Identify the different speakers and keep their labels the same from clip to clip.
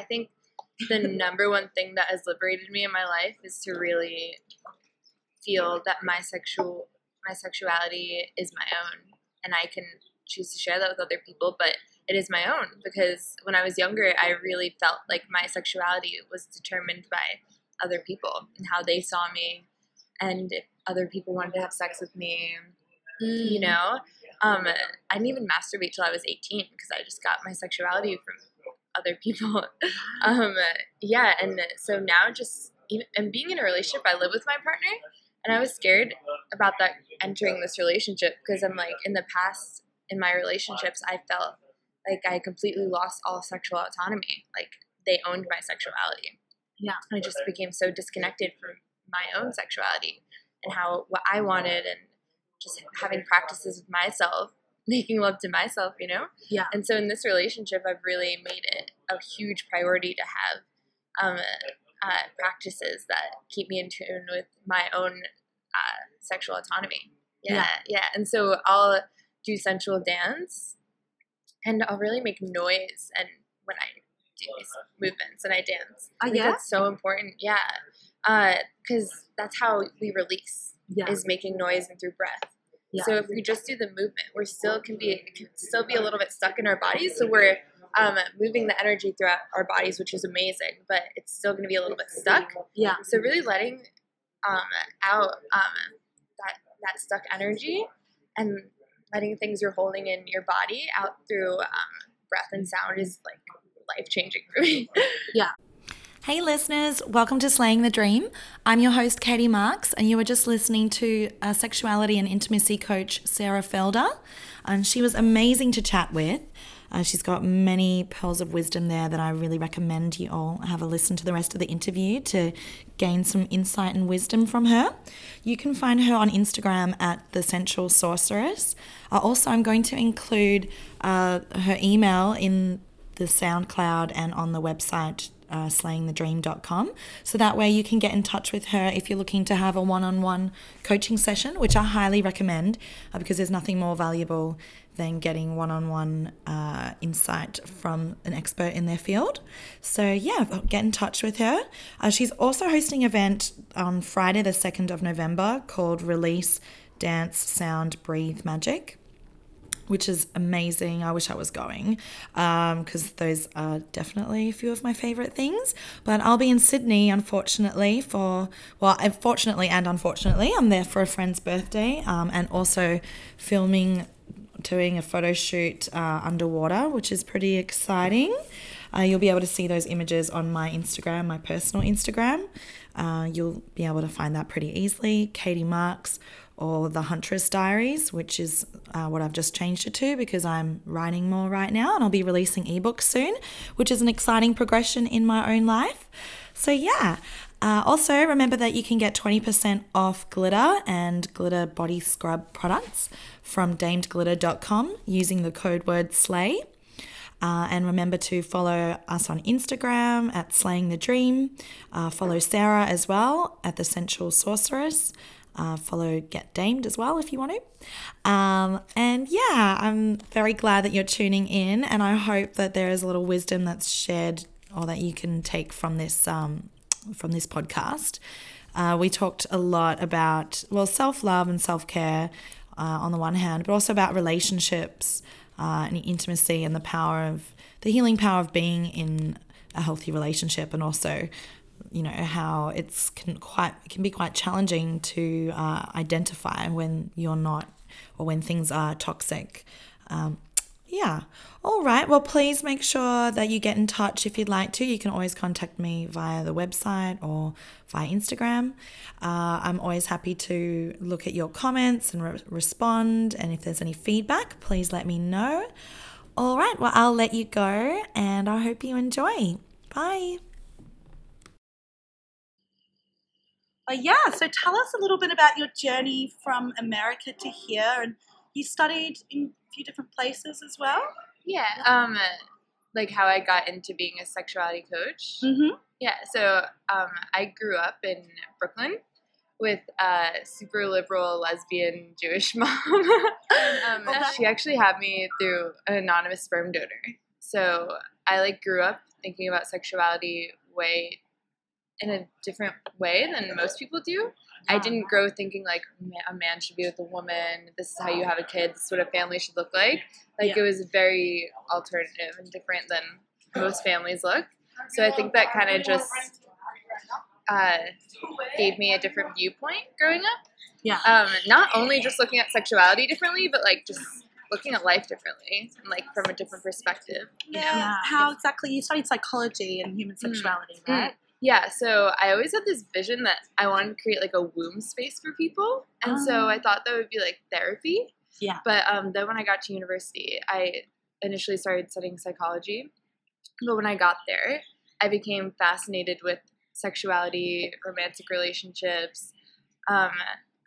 Speaker 1: I think the number one thing that has liberated me in my life is to really feel that my sexual my sexuality is my own and I can choose to share that with other people, but it is my own because when I was younger, I really felt like my sexuality was determined by other people and how they saw me and if other people wanted to have sex with me, mm. you know. Um, I didn't even masturbate till I was 18 because I just got my sexuality from other people. um, yeah, and so now just even, and being in a relationship, I live with my partner, and I was scared about that entering this relationship because I'm like in the past in my relationships, I felt like I completely lost all sexual autonomy. Like they owned my sexuality.
Speaker 2: Yeah,
Speaker 1: I just became so disconnected from my own sexuality and how what I wanted and just having practices with myself, making love to myself, you know?
Speaker 2: Yeah.
Speaker 1: And so in this relationship, I've really made it a huge priority to have um, uh, practices that keep me in tune with my own uh, sexual autonomy. Yeah, yeah, yeah. And so I'll do sensual dance and I'll really make noise and when I do these movements and I dance.
Speaker 2: Oh, yeah?
Speaker 1: That's so important. Yeah. Because uh, that's how we release yeah. is making noise and through breath. Yeah. So if we just do the movement, we're still can be can still be a little bit stuck in our bodies. So we're um, moving the energy throughout our bodies, which is amazing, but it's still going to be a little bit stuck.
Speaker 2: Yeah.
Speaker 1: So really letting um, out um, that that stuck energy and letting things you're holding in your body out through um, breath and sound is like life changing for me.
Speaker 2: yeah. Hey, listeners, welcome to Slaying the Dream. I'm your host, Katie Marks, and you were just listening to a sexuality and intimacy coach, Sarah Felder. And she was amazing to chat with. Uh, she's got many pearls of wisdom there that I really recommend you all have a listen to the rest of the interview to gain some insight and wisdom from her. You can find her on Instagram at The Sensual Sorceress. Uh, also, I'm going to include uh, her email in the SoundCloud and on the website uh, slayingthedream.com. So that way you can get in touch with her if you're looking to have a one on one coaching session, which I highly recommend uh, because there's nothing more valuable than getting one on one insight from an expert in their field. So, yeah, get in touch with her. Uh, she's also hosting an event on Friday, the 2nd of November called Release Dance, Sound, Breathe Magic which is amazing. I wish I was going because um, those are definitely a few of my favorite things. But I'll be in Sydney, unfortunately, for, well, unfortunately and unfortunately, I'm there for a friend's birthday um, and also filming, doing a photo shoot uh, underwater, which is pretty exciting. Uh, you'll be able to see those images on my Instagram, my personal Instagram. Uh, you'll be able to find that pretty easily. Katie Marks or the Huntress Diaries, which is uh, what I've just changed it to because I'm writing more right now and I'll be releasing ebooks soon, which is an exciting progression in my own life. So, yeah. Uh, also, remember that you can get 20% off glitter and glitter body scrub products from damedglitter.com using the code word SLAY. Uh, and remember to follow us on Instagram at Slaying the Dream. Uh, follow Sarah as well at The Sensual Sorceress. Uh, follow Get Damed as well if you want to. Um, and yeah, I'm very glad that you're tuning in, and I hope that there is a little wisdom that's shared or that you can take from this um, from this podcast. Uh, we talked a lot about well self love and self care uh, on the one hand, but also about relationships uh, and intimacy and the power of the healing power of being in a healthy relationship, and also you know how it's can quite can be quite challenging to uh, identify when you're not or when things are toxic. Um, yeah. All right. Well, please make sure that you get in touch if you'd like to. You can always contact me via the website or via Instagram. Uh, I'm always happy to look at your comments and re- respond. And if there's any feedback, please let me know. All right. Well, I'll let you go and I hope you enjoy. Bye. But yeah, so tell us a little bit about your journey from America to here, and you studied in a few different places as well.
Speaker 1: Yeah, um, like how I got into being a sexuality coach.
Speaker 2: Mm-hmm.
Speaker 1: Yeah, so um, I grew up in Brooklyn with a super liberal lesbian Jewish mom. um, she actually had me through an anonymous sperm donor. So I like grew up thinking about sexuality way in a different way than most people do. I didn't grow thinking like a man should be with a woman. This is how you have a kid. This is what a family should look like. Like
Speaker 2: Yeah.
Speaker 1: it was very alternative and different than most families look. So I think that kind of just uh, gave me a different viewpoint growing up.
Speaker 2: Yeah.
Speaker 1: Um, not only just looking at sexuality differently, but like just looking at life differently, and, like from a different perspective.
Speaker 3: Yeah.
Speaker 2: Yeah.
Speaker 3: How exactly you studied psychology and human sexuality,
Speaker 1: Mm.
Speaker 3: right?
Speaker 1: Yeah, so I always had this vision that I wanted to create like a womb space for people, and so
Speaker 3: Oh.
Speaker 1: I thought that would be like therapy.
Speaker 3: Yeah.
Speaker 1: But um, then when I got to university, I initially started studying psychology. But when I got there, I became fascinated with sexuality, romantic relationships, um,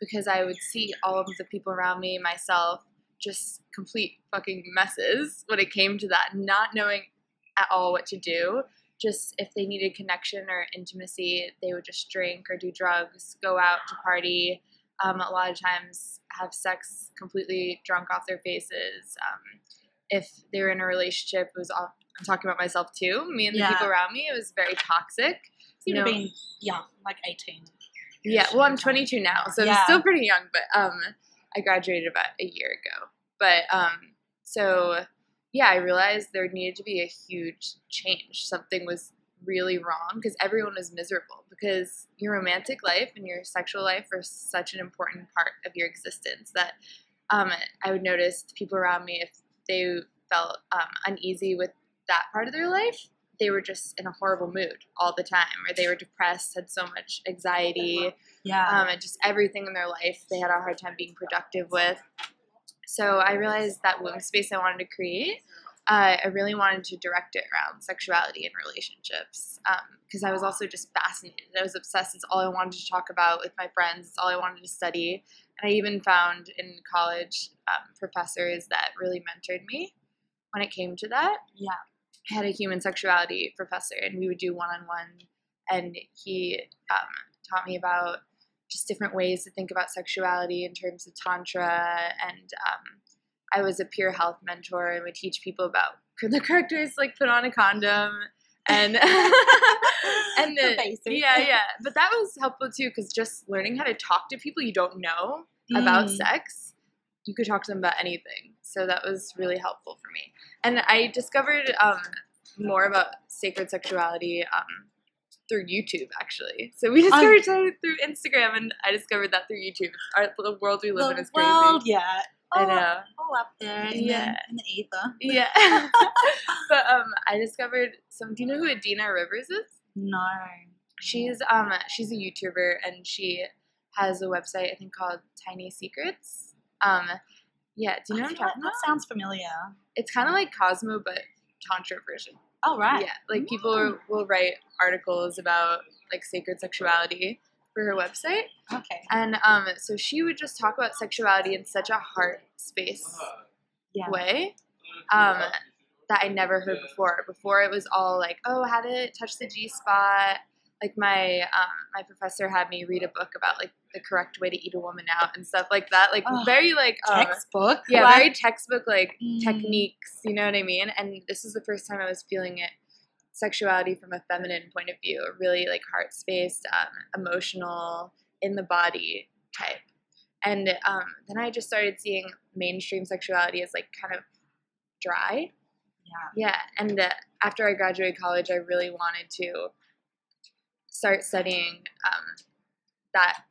Speaker 1: because I would see all of the people around me, myself, just complete fucking messes when it came to that, not knowing at all what to do. Just if they needed connection or intimacy, they would just drink or do drugs, go out to party. Um, a lot of times, have sex completely drunk off their faces. Um, if they were in a relationship, it was all, I'm talking about myself too. Me and the
Speaker 3: Yeah.
Speaker 1: people around me, it was very toxic.
Speaker 3: You'd have
Speaker 1: No.
Speaker 3: young, like 18.
Speaker 1: Yeah, well, I'm 22 now, so
Speaker 3: Yeah.
Speaker 1: I'm still pretty young, but um, I graduated about a year ago. But um, so yeah, I realized there needed to be a huge change. Something was really wrong because everyone was miserable because your romantic life and your sexual life are such an important part of your existence that um, I would notice the people around me if they felt um, uneasy with that part of their life, they were just in a horrible mood all the time, or they were depressed, had so much anxiety,
Speaker 3: Yeah.
Speaker 1: um, and just everything in their life they had a hard time being productive with. So I realized that womb space I wanted to create, uh, I really wanted to direct it around sexuality and relationships because I was also just fascinated. I was obsessed. It's all I wanted to talk about with my friends. It's all I wanted to study. And I even found in college um, professors that really mentored me when it came to that.
Speaker 3: yeah.
Speaker 1: I had a human sexuality professor, and we would do one on one, and he um, taught me about just different ways to think about sexuality in terms of tantra, and um, I was a peer health mentor and would teach people about the correct ways like put on a condom and and
Speaker 3: The
Speaker 1: the, yeah yeah but that was helpful too because just learning how to talk to people you don't know about
Speaker 3: Mm.
Speaker 1: sex, you could talk to them about anything. So that was really helpful for me. And I discovered um, more about sacred sexuality um, through YouTube, actually. So we discovered it through Instagram, and I discovered that through YouTube. Our, the world we live in is crazy.
Speaker 3: world, yeah.
Speaker 1: I
Speaker 3: All,
Speaker 1: know.
Speaker 3: all up there in,
Speaker 1: Yeah.
Speaker 3: the, in the ether.
Speaker 1: Yeah. but um, I discovered some. Do you know who Adina Rivers is?
Speaker 3: No.
Speaker 1: She's um she's a YouTuber and she has a website I think called Tiny Secrets. Um, yeah, do you know
Speaker 3: I
Speaker 1: what I'm
Speaker 3: like
Speaker 1: talking
Speaker 3: that
Speaker 1: about?
Speaker 3: sounds familiar.
Speaker 1: It's kind of like Cosmo, but tantra version.
Speaker 3: Oh, right.
Speaker 1: Yeah, like people will- will write articles about like sacred sexuality for her website,
Speaker 3: Okay.
Speaker 1: and um, so she would just talk about sexuality in such a heart space
Speaker 3: Yeah.
Speaker 1: way um, that I never heard before. Before it was all like, oh, how to touch the G spot. Like my um, my professor had me read a book about like the correct way to eat a woman out and stuff like that. Like
Speaker 3: Oh,
Speaker 1: very like um,
Speaker 3: Textbook.
Speaker 1: yeah, very textbook like
Speaker 3: Mm.
Speaker 1: techniques. You know what I mean? And this is the first time I was feeling it sexuality from a feminine point of view, really like heart spaced, um, emotional, in the body type. And um, then I just started seeing mainstream sexuality as like kind of dry.
Speaker 3: Yeah.
Speaker 1: Yeah, and uh, after I graduated college, I really wanted to start studying um, that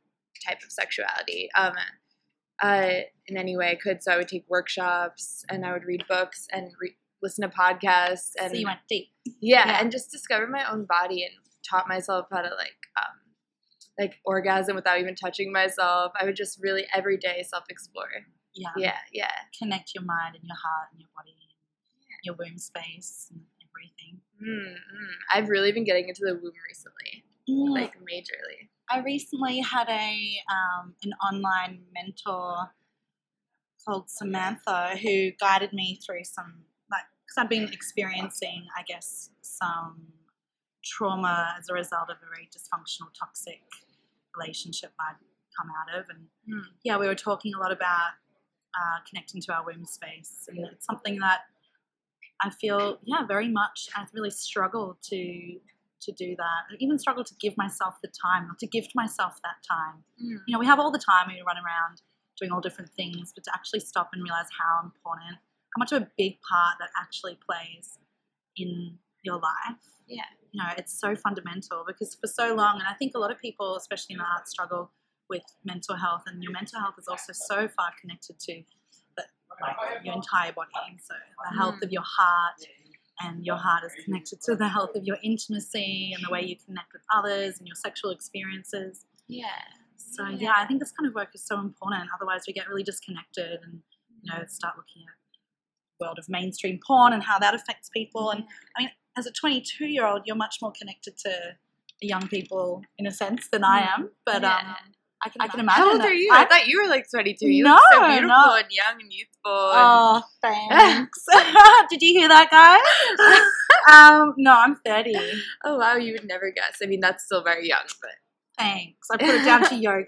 Speaker 1: type of sexuality um, uh, in any way I could. So I would take workshops and I would read books and re- listen to podcasts and
Speaker 3: so you went deep.
Speaker 1: yeah,
Speaker 3: yeah.
Speaker 1: and just discover my own body and taught myself how to like um, like orgasm without even touching myself. I would just really every day self explore.
Speaker 3: Yeah.
Speaker 1: Yeah, yeah.
Speaker 3: Connect your mind and your heart and your body and your womb space and everything.
Speaker 1: mm mm. I've really been getting into the womb recently,
Speaker 3: Mm.
Speaker 1: like majorly.
Speaker 3: I recently had a um, an online mentor called Samantha who guided me through some like because I've been experiencing, I guess, some trauma as a result of a very dysfunctional, toxic relationship I'd come out of, and
Speaker 1: Mm.
Speaker 3: yeah, we were talking a lot about uh, connecting to our womb space, and it's something that I feel yeah very much I've really struggled to to do that. I even struggle to give myself the time, to gift myself that time.
Speaker 1: Mm.
Speaker 3: You know, we have all the time we run around doing all different things, but to actually stop and realize how important, how much of a big part that actually plays in your life.
Speaker 1: Yeah.
Speaker 3: You know, it's so fundamental because for so long, and I think a lot of people, especially in the arts, struggle with mental health, and your mental health is also so far connected to the, like, your entire body. So the health of your heart, and your heart is connected to the health of your intimacy and the way you connect with others and your sexual experiences.
Speaker 1: Yeah.
Speaker 3: So yeah, I think this kind of work is so important. Otherwise, we get really disconnected and you know start looking at the world of mainstream porn and how that affects people. And I mean, as a 22 year old, you're much more connected to the young people in a sense than I am. But
Speaker 1: Yeah.
Speaker 3: um, I can I can imagine.
Speaker 1: How old are you?
Speaker 3: I-
Speaker 1: I thought you were like 22. You
Speaker 3: No,
Speaker 1: look so beautiful
Speaker 3: no.
Speaker 1: and young and youthful.
Speaker 3: Oh,
Speaker 1: and-
Speaker 3: thanks. Did you hear that, guys? um, no, I'm 30.
Speaker 1: oh wow, you would never guess. I mean, that's still very young, but
Speaker 3: Thanks. I put it down to yoga.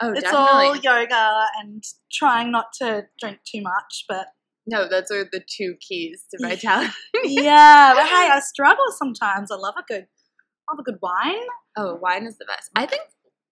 Speaker 1: oh,
Speaker 3: it's
Speaker 1: definitely.
Speaker 3: all yoga and trying not to drink too much, but
Speaker 1: no, those are the two keys to vitality.
Speaker 3: yeah. But hey, I struggle sometimes. I love a good, I love a good wine.
Speaker 1: oh, wine is the best. I think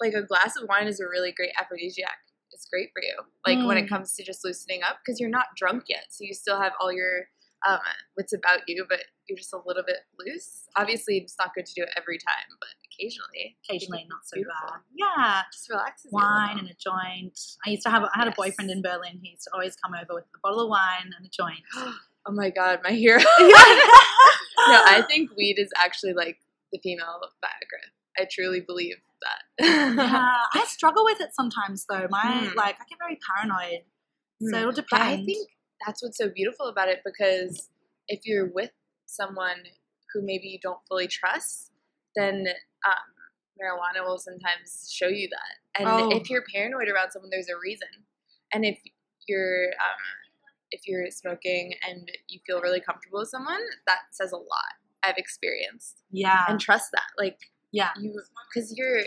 Speaker 1: like a glass of wine is a really great aphrodisiac. It's great for you, like when it
Speaker 3: Mm.
Speaker 1: comes to just loosening up, because you're not drunk yet, so you still have all your um, wits about you, but you're just a little bit loose. Obviously, it's not good to do it every time, but occasionally,
Speaker 3: Occasionally, not so
Speaker 1: Beautiful.
Speaker 3: bad. Yeah,
Speaker 1: just relaxes
Speaker 3: wine and a joint. I used to have. I had a boyfriend in Berlin. He used to always come over with a bottle of wine and a joint.
Speaker 1: oh my god, my hero. no, I think weed is actually like the female Viagra. I truly believe that.
Speaker 3: yeah, I struggle with it sometimes though. My
Speaker 1: Mm.
Speaker 3: like, I get very paranoid. So
Speaker 1: Mm.
Speaker 3: it'll
Speaker 1: But I think that's what's so beautiful about it because if you're with someone who maybe you don't fully trust, then um, marijuana will sometimes show you that. And
Speaker 3: Oh.
Speaker 1: if you're paranoid around someone, there's a reason. And if you're um, if you're smoking and you feel really comfortable with someone, that says a lot. I've experienced
Speaker 3: yeah,
Speaker 1: and trust that. Like
Speaker 3: yeah,
Speaker 1: you, because you're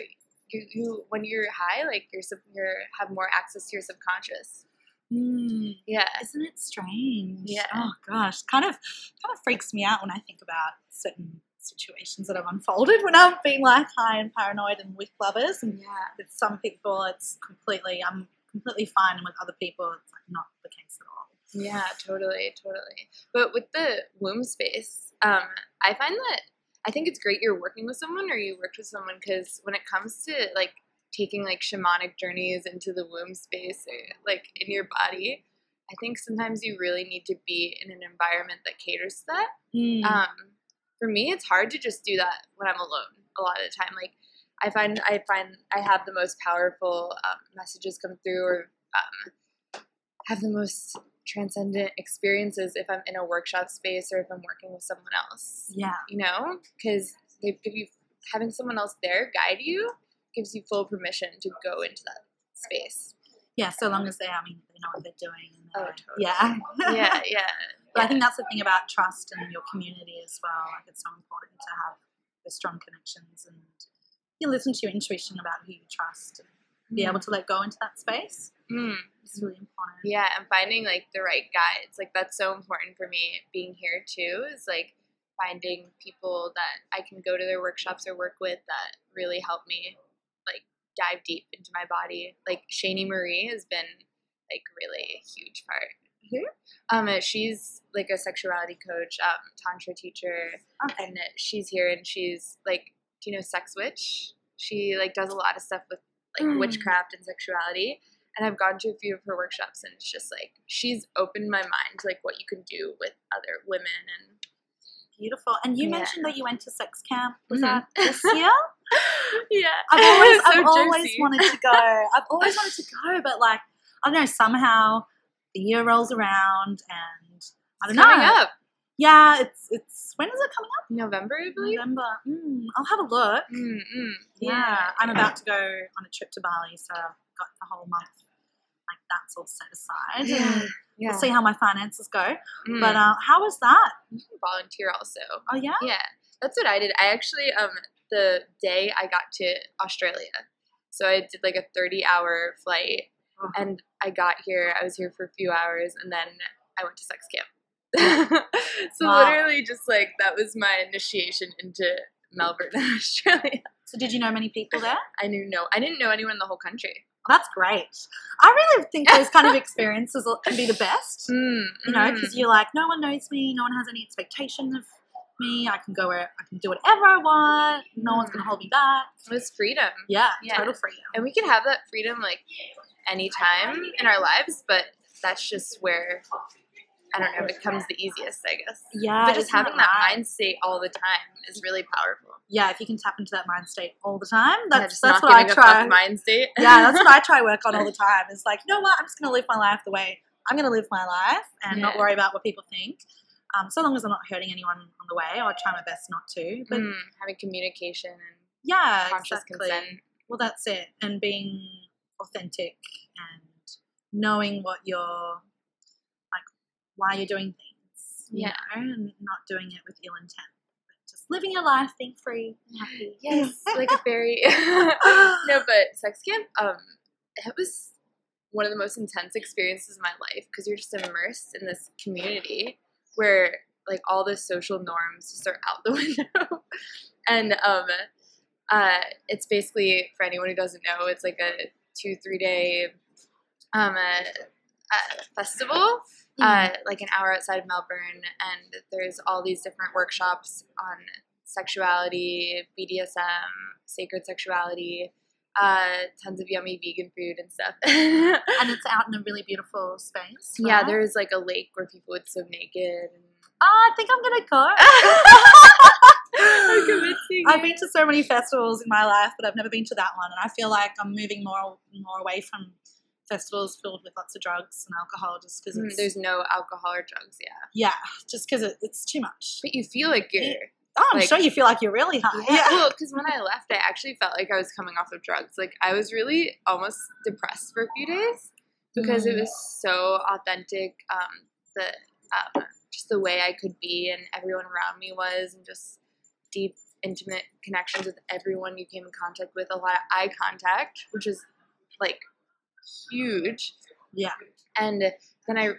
Speaker 1: you, you when you're high, like you're you're have more access to your subconscious.
Speaker 3: Mm,
Speaker 1: Yeah.
Speaker 3: isn't it strange?
Speaker 1: Yeah.
Speaker 3: Oh gosh, kind of, kind of freaks me out when I think about certain situations that have unfolded when I've been like high and paranoid and with lovers, and
Speaker 1: Yeah.
Speaker 3: with some people it's completely, I'm completely fine, and with other people it's like not the case at all.
Speaker 1: Yeah, totally, totally. But with the womb space, um, I find that I think it's great you're working with someone or you worked with someone because when it comes to like taking like shamanic journeys into the womb space or like in your body, I think sometimes you really need to be in an environment that caters to that.
Speaker 3: Mm.
Speaker 1: Um, for me, it's hard to just do that when I'm alone a lot of the time. Like I find I find I have the most powerful um, messages come through or um, have the most transcendent experiences if I'm in a workshop space or if I'm working with someone else.
Speaker 3: yeah,
Speaker 1: You know, because they give you having someone else there guide you gives you full permission to go into that space.
Speaker 3: yeah. So long as they, I mean, they know what they're doing. And
Speaker 1: Oh, totally.
Speaker 3: Yeah,
Speaker 1: yeah, yeah.
Speaker 3: But I think that's the thing about trust and your community as well. Like it's so important to have those strong connections and you listen to your intuition about who you trust and be able to let go into that space.
Speaker 1: Mm.
Speaker 3: It's really important.
Speaker 1: Yeah, and finding like the right guides. Like that's so important for me being here too, is like finding people that I can go to their workshops or work with that really help me like dive deep into my body. Like Shani Marie has been like really a huge part. Um, uh, she's like a sexuality coach, um, tantra teacher,
Speaker 3: Okay.
Speaker 1: and she's here and she's like, do you know Sex Witch? She like does a lot of stuff with like
Speaker 3: Mm.
Speaker 1: witchcraft and sexuality. And I've gone to a few of her workshops, and it's just like she's opened my mind to like what you can do with other women. And
Speaker 3: Beautiful. And you
Speaker 1: Yeah.
Speaker 3: mentioned that you went to sex camp. Was
Speaker 1: Mhm.
Speaker 3: that this year?
Speaker 1: yeah,
Speaker 3: I've always,
Speaker 1: So
Speaker 3: I've always wanted to go. I've always wanted to go, but like, I don't know, somehow the year rolls around and I don't
Speaker 1: It's coming
Speaker 3: know.
Speaker 1: Up
Speaker 3: Yeah, it's, it's, when is it coming up?
Speaker 1: November, I believe.
Speaker 3: November. Mm, I'll have a look.
Speaker 1: Mm, mm.
Speaker 3: Yeah, I'm about to go on a trip to Bali, so I've got the whole month. Like that's all set aside.
Speaker 1: Yeah,
Speaker 3: and
Speaker 1: yeah.
Speaker 3: We'll see how my finances go.
Speaker 1: Mm.
Speaker 3: But uh, how was that?
Speaker 1: you can volunteer also.
Speaker 3: Oh yeah.
Speaker 1: Yeah, that's what I did. I actually, um, the day I got to Australia, so I did like a 30 hour flight,
Speaker 3: Oh.
Speaker 1: and I got here. I was here for a few hours, and then I went to sex camp. so
Speaker 3: Wow.
Speaker 1: literally, just like that was my initiation into Melbourne, Australia.
Speaker 3: So did you know many people there?
Speaker 1: I knew no, I didn't know anyone in the whole country.
Speaker 3: That's great. I really think those kind of experiences can be the best.
Speaker 1: Mm,
Speaker 3: You know,
Speaker 1: mm.
Speaker 3: because you're like, no one knows me, no one has any expectation of me. I can go where I can do whatever I want. No one's gonna hold me back.
Speaker 1: it was freedom,
Speaker 3: Yeah,
Speaker 1: Yeah.
Speaker 3: total freedom.
Speaker 1: and we can have that freedom like anytime in our lives, but that's just where I don't know. It becomes the easiest, I guess.
Speaker 3: Yeah,
Speaker 1: but just having that mind state all the time is really powerful.
Speaker 3: Yeah, if you can tap into that mind state all the time,
Speaker 1: Yeah,
Speaker 3: that's
Speaker 1: just
Speaker 3: that's what I try.
Speaker 1: mind state.
Speaker 3: yeah, that's what I try to work on all the time. It's like, you know what? I'm just gonna live my life the way I'm gonna live my life and not worry about what people think. Um, so long as I'm not hurting anyone on the way, I'll try my best not to. But
Speaker 1: Mm, having communication and
Speaker 3: yeah,
Speaker 1: conscious
Speaker 3: exactly.
Speaker 1: consent.
Speaker 3: Well, that's it. And being authentic and knowing what you're why you're doing things. You
Speaker 1: Yeah.
Speaker 3: know, and not doing it with ill intent. But just living your life, being free, and happy.
Speaker 1: Yes, like a very no, but sex camp. Um, it was one of the most intense experiences of my life because you're just immersed in this community where like all the social norms just are out the window, and um, uh, it's basically for anyone who doesn't know, it's like a two three day um a, a festival uh, like an hour outside of Melbourne, and there's all these different workshops on sexuality, BDSM, sacred sexuality, uh, tons of yummy vegan food and stuff.
Speaker 3: and it's out in a really beautiful space.
Speaker 1: yeah, there's like a lake where people would swim naked. And
Speaker 3: Oh, I think I'm gonna go. I've been to so many festivals in my life, but I've never been to that one, and I feel like I'm moving more more away from festivals filled with lots of drugs and alcohol, just because
Speaker 1: Mm, there's no alcohol or drugs, yeah.
Speaker 3: yeah, just because it, it's too much.
Speaker 1: But you feel like you're.
Speaker 3: Oh, I'm
Speaker 1: like-
Speaker 3: sure you feel like you're really high.
Speaker 1: Yeah, well, because when I left, I actually felt like I was coming off of drugs. Like I was really almost depressed for a few days because it
Speaker 3: Mm.
Speaker 1: was so authentic. Um, the um, just the way I could be and everyone around me was, and just deep, intimate connections with everyone you came in contact with. A lot of eye contact, which is like huge.
Speaker 3: Yeah.
Speaker 1: And then I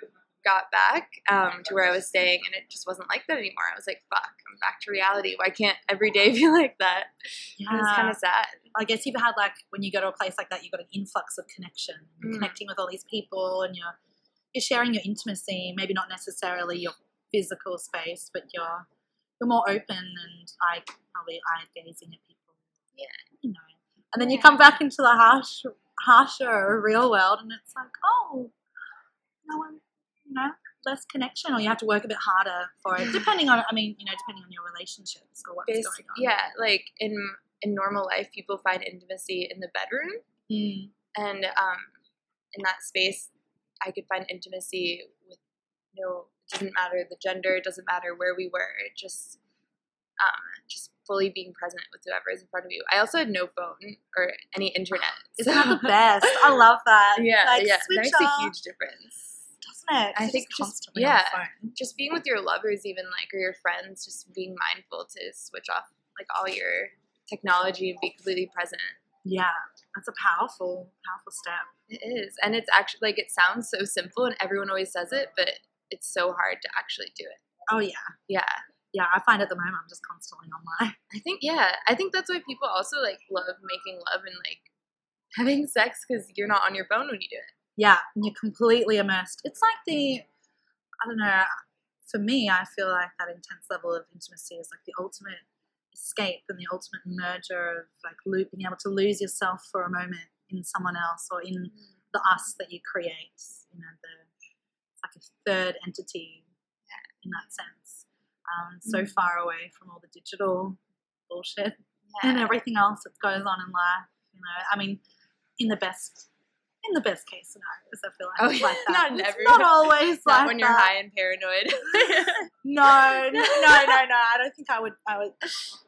Speaker 1: got back um, to where I was staying, and it just wasn't like that anymore. I was like, "Fuck, I'm back to reality. Why can't every day be like that?"
Speaker 3: yeah.
Speaker 1: It was kind of sad.
Speaker 3: I guess you've had like when you go to a place like that, you've got an influx of connection,
Speaker 1: Mm.
Speaker 3: connecting with all these people, and you're you're sharing your intimacy. Maybe not necessarily your physical space, but you're you're more open and eye probably eye gazing at people.
Speaker 1: Yeah.
Speaker 3: you know. And then you come back into the harsh, harsher real world, and it's like, oh, no one, you know, less connection, or you have to work a bit harder for it, depending on. I mean, you know, depending on your relationships or what's going on.
Speaker 1: yeah, like in in normal life, people find intimacy in the bedroom,
Speaker 3: Mm.
Speaker 1: and um, in that space, I could find intimacy with you no. It doesn't matter the gender. It doesn't matter where we were. It just um, just fully being present with whoever is in front of you. I also had no phone or any internet.
Speaker 3: Isn't that the best? I love that.
Speaker 1: Yeah,
Speaker 3: like,
Speaker 1: yeah, that makes
Speaker 3: off,
Speaker 1: a huge difference.
Speaker 3: doesn't it?
Speaker 1: I think
Speaker 3: just
Speaker 1: yeah.
Speaker 3: on the phone.
Speaker 1: Just being with your lovers, even like or your friends, just being mindful to switch off like all your technology and be completely present.
Speaker 3: Yeah, that's a powerful, powerful step.
Speaker 1: It is, and it's actually like it sounds so simple, and everyone always says it, but it's so hard to actually do it.
Speaker 3: Oh yeah,
Speaker 1: Yeah,
Speaker 3: yeah. I find at the moment I'm just constantly online.
Speaker 1: I think yeah, I think that's why people also like love making love and like having sex because you're not on your phone when you do it.
Speaker 3: Yeah, and you're completely immersed. It's like the, I don't know. For me, I feel like that intense level of intimacy is like the ultimate escape and the ultimate merger of like lo- being able to lose yourself for a moment in someone else or in mm. the us that you create. You know, the it's like a third entity in that sense. Um, so
Speaker 1: Mm.
Speaker 3: far away from all the digital bullshit and everything else that goes on in life. You know, I mean, in the best, in the best case scenarios, I feel like
Speaker 1: Oh,
Speaker 3: like that.
Speaker 1: not every-
Speaker 3: not always
Speaker 1: Not
Speaker 3: like
Speaker 1: when you're
Speaker 3: that.
Speaker 1: high and paranoid.
Speaker 3: No, no, no, no, no. I don't think I would. I would.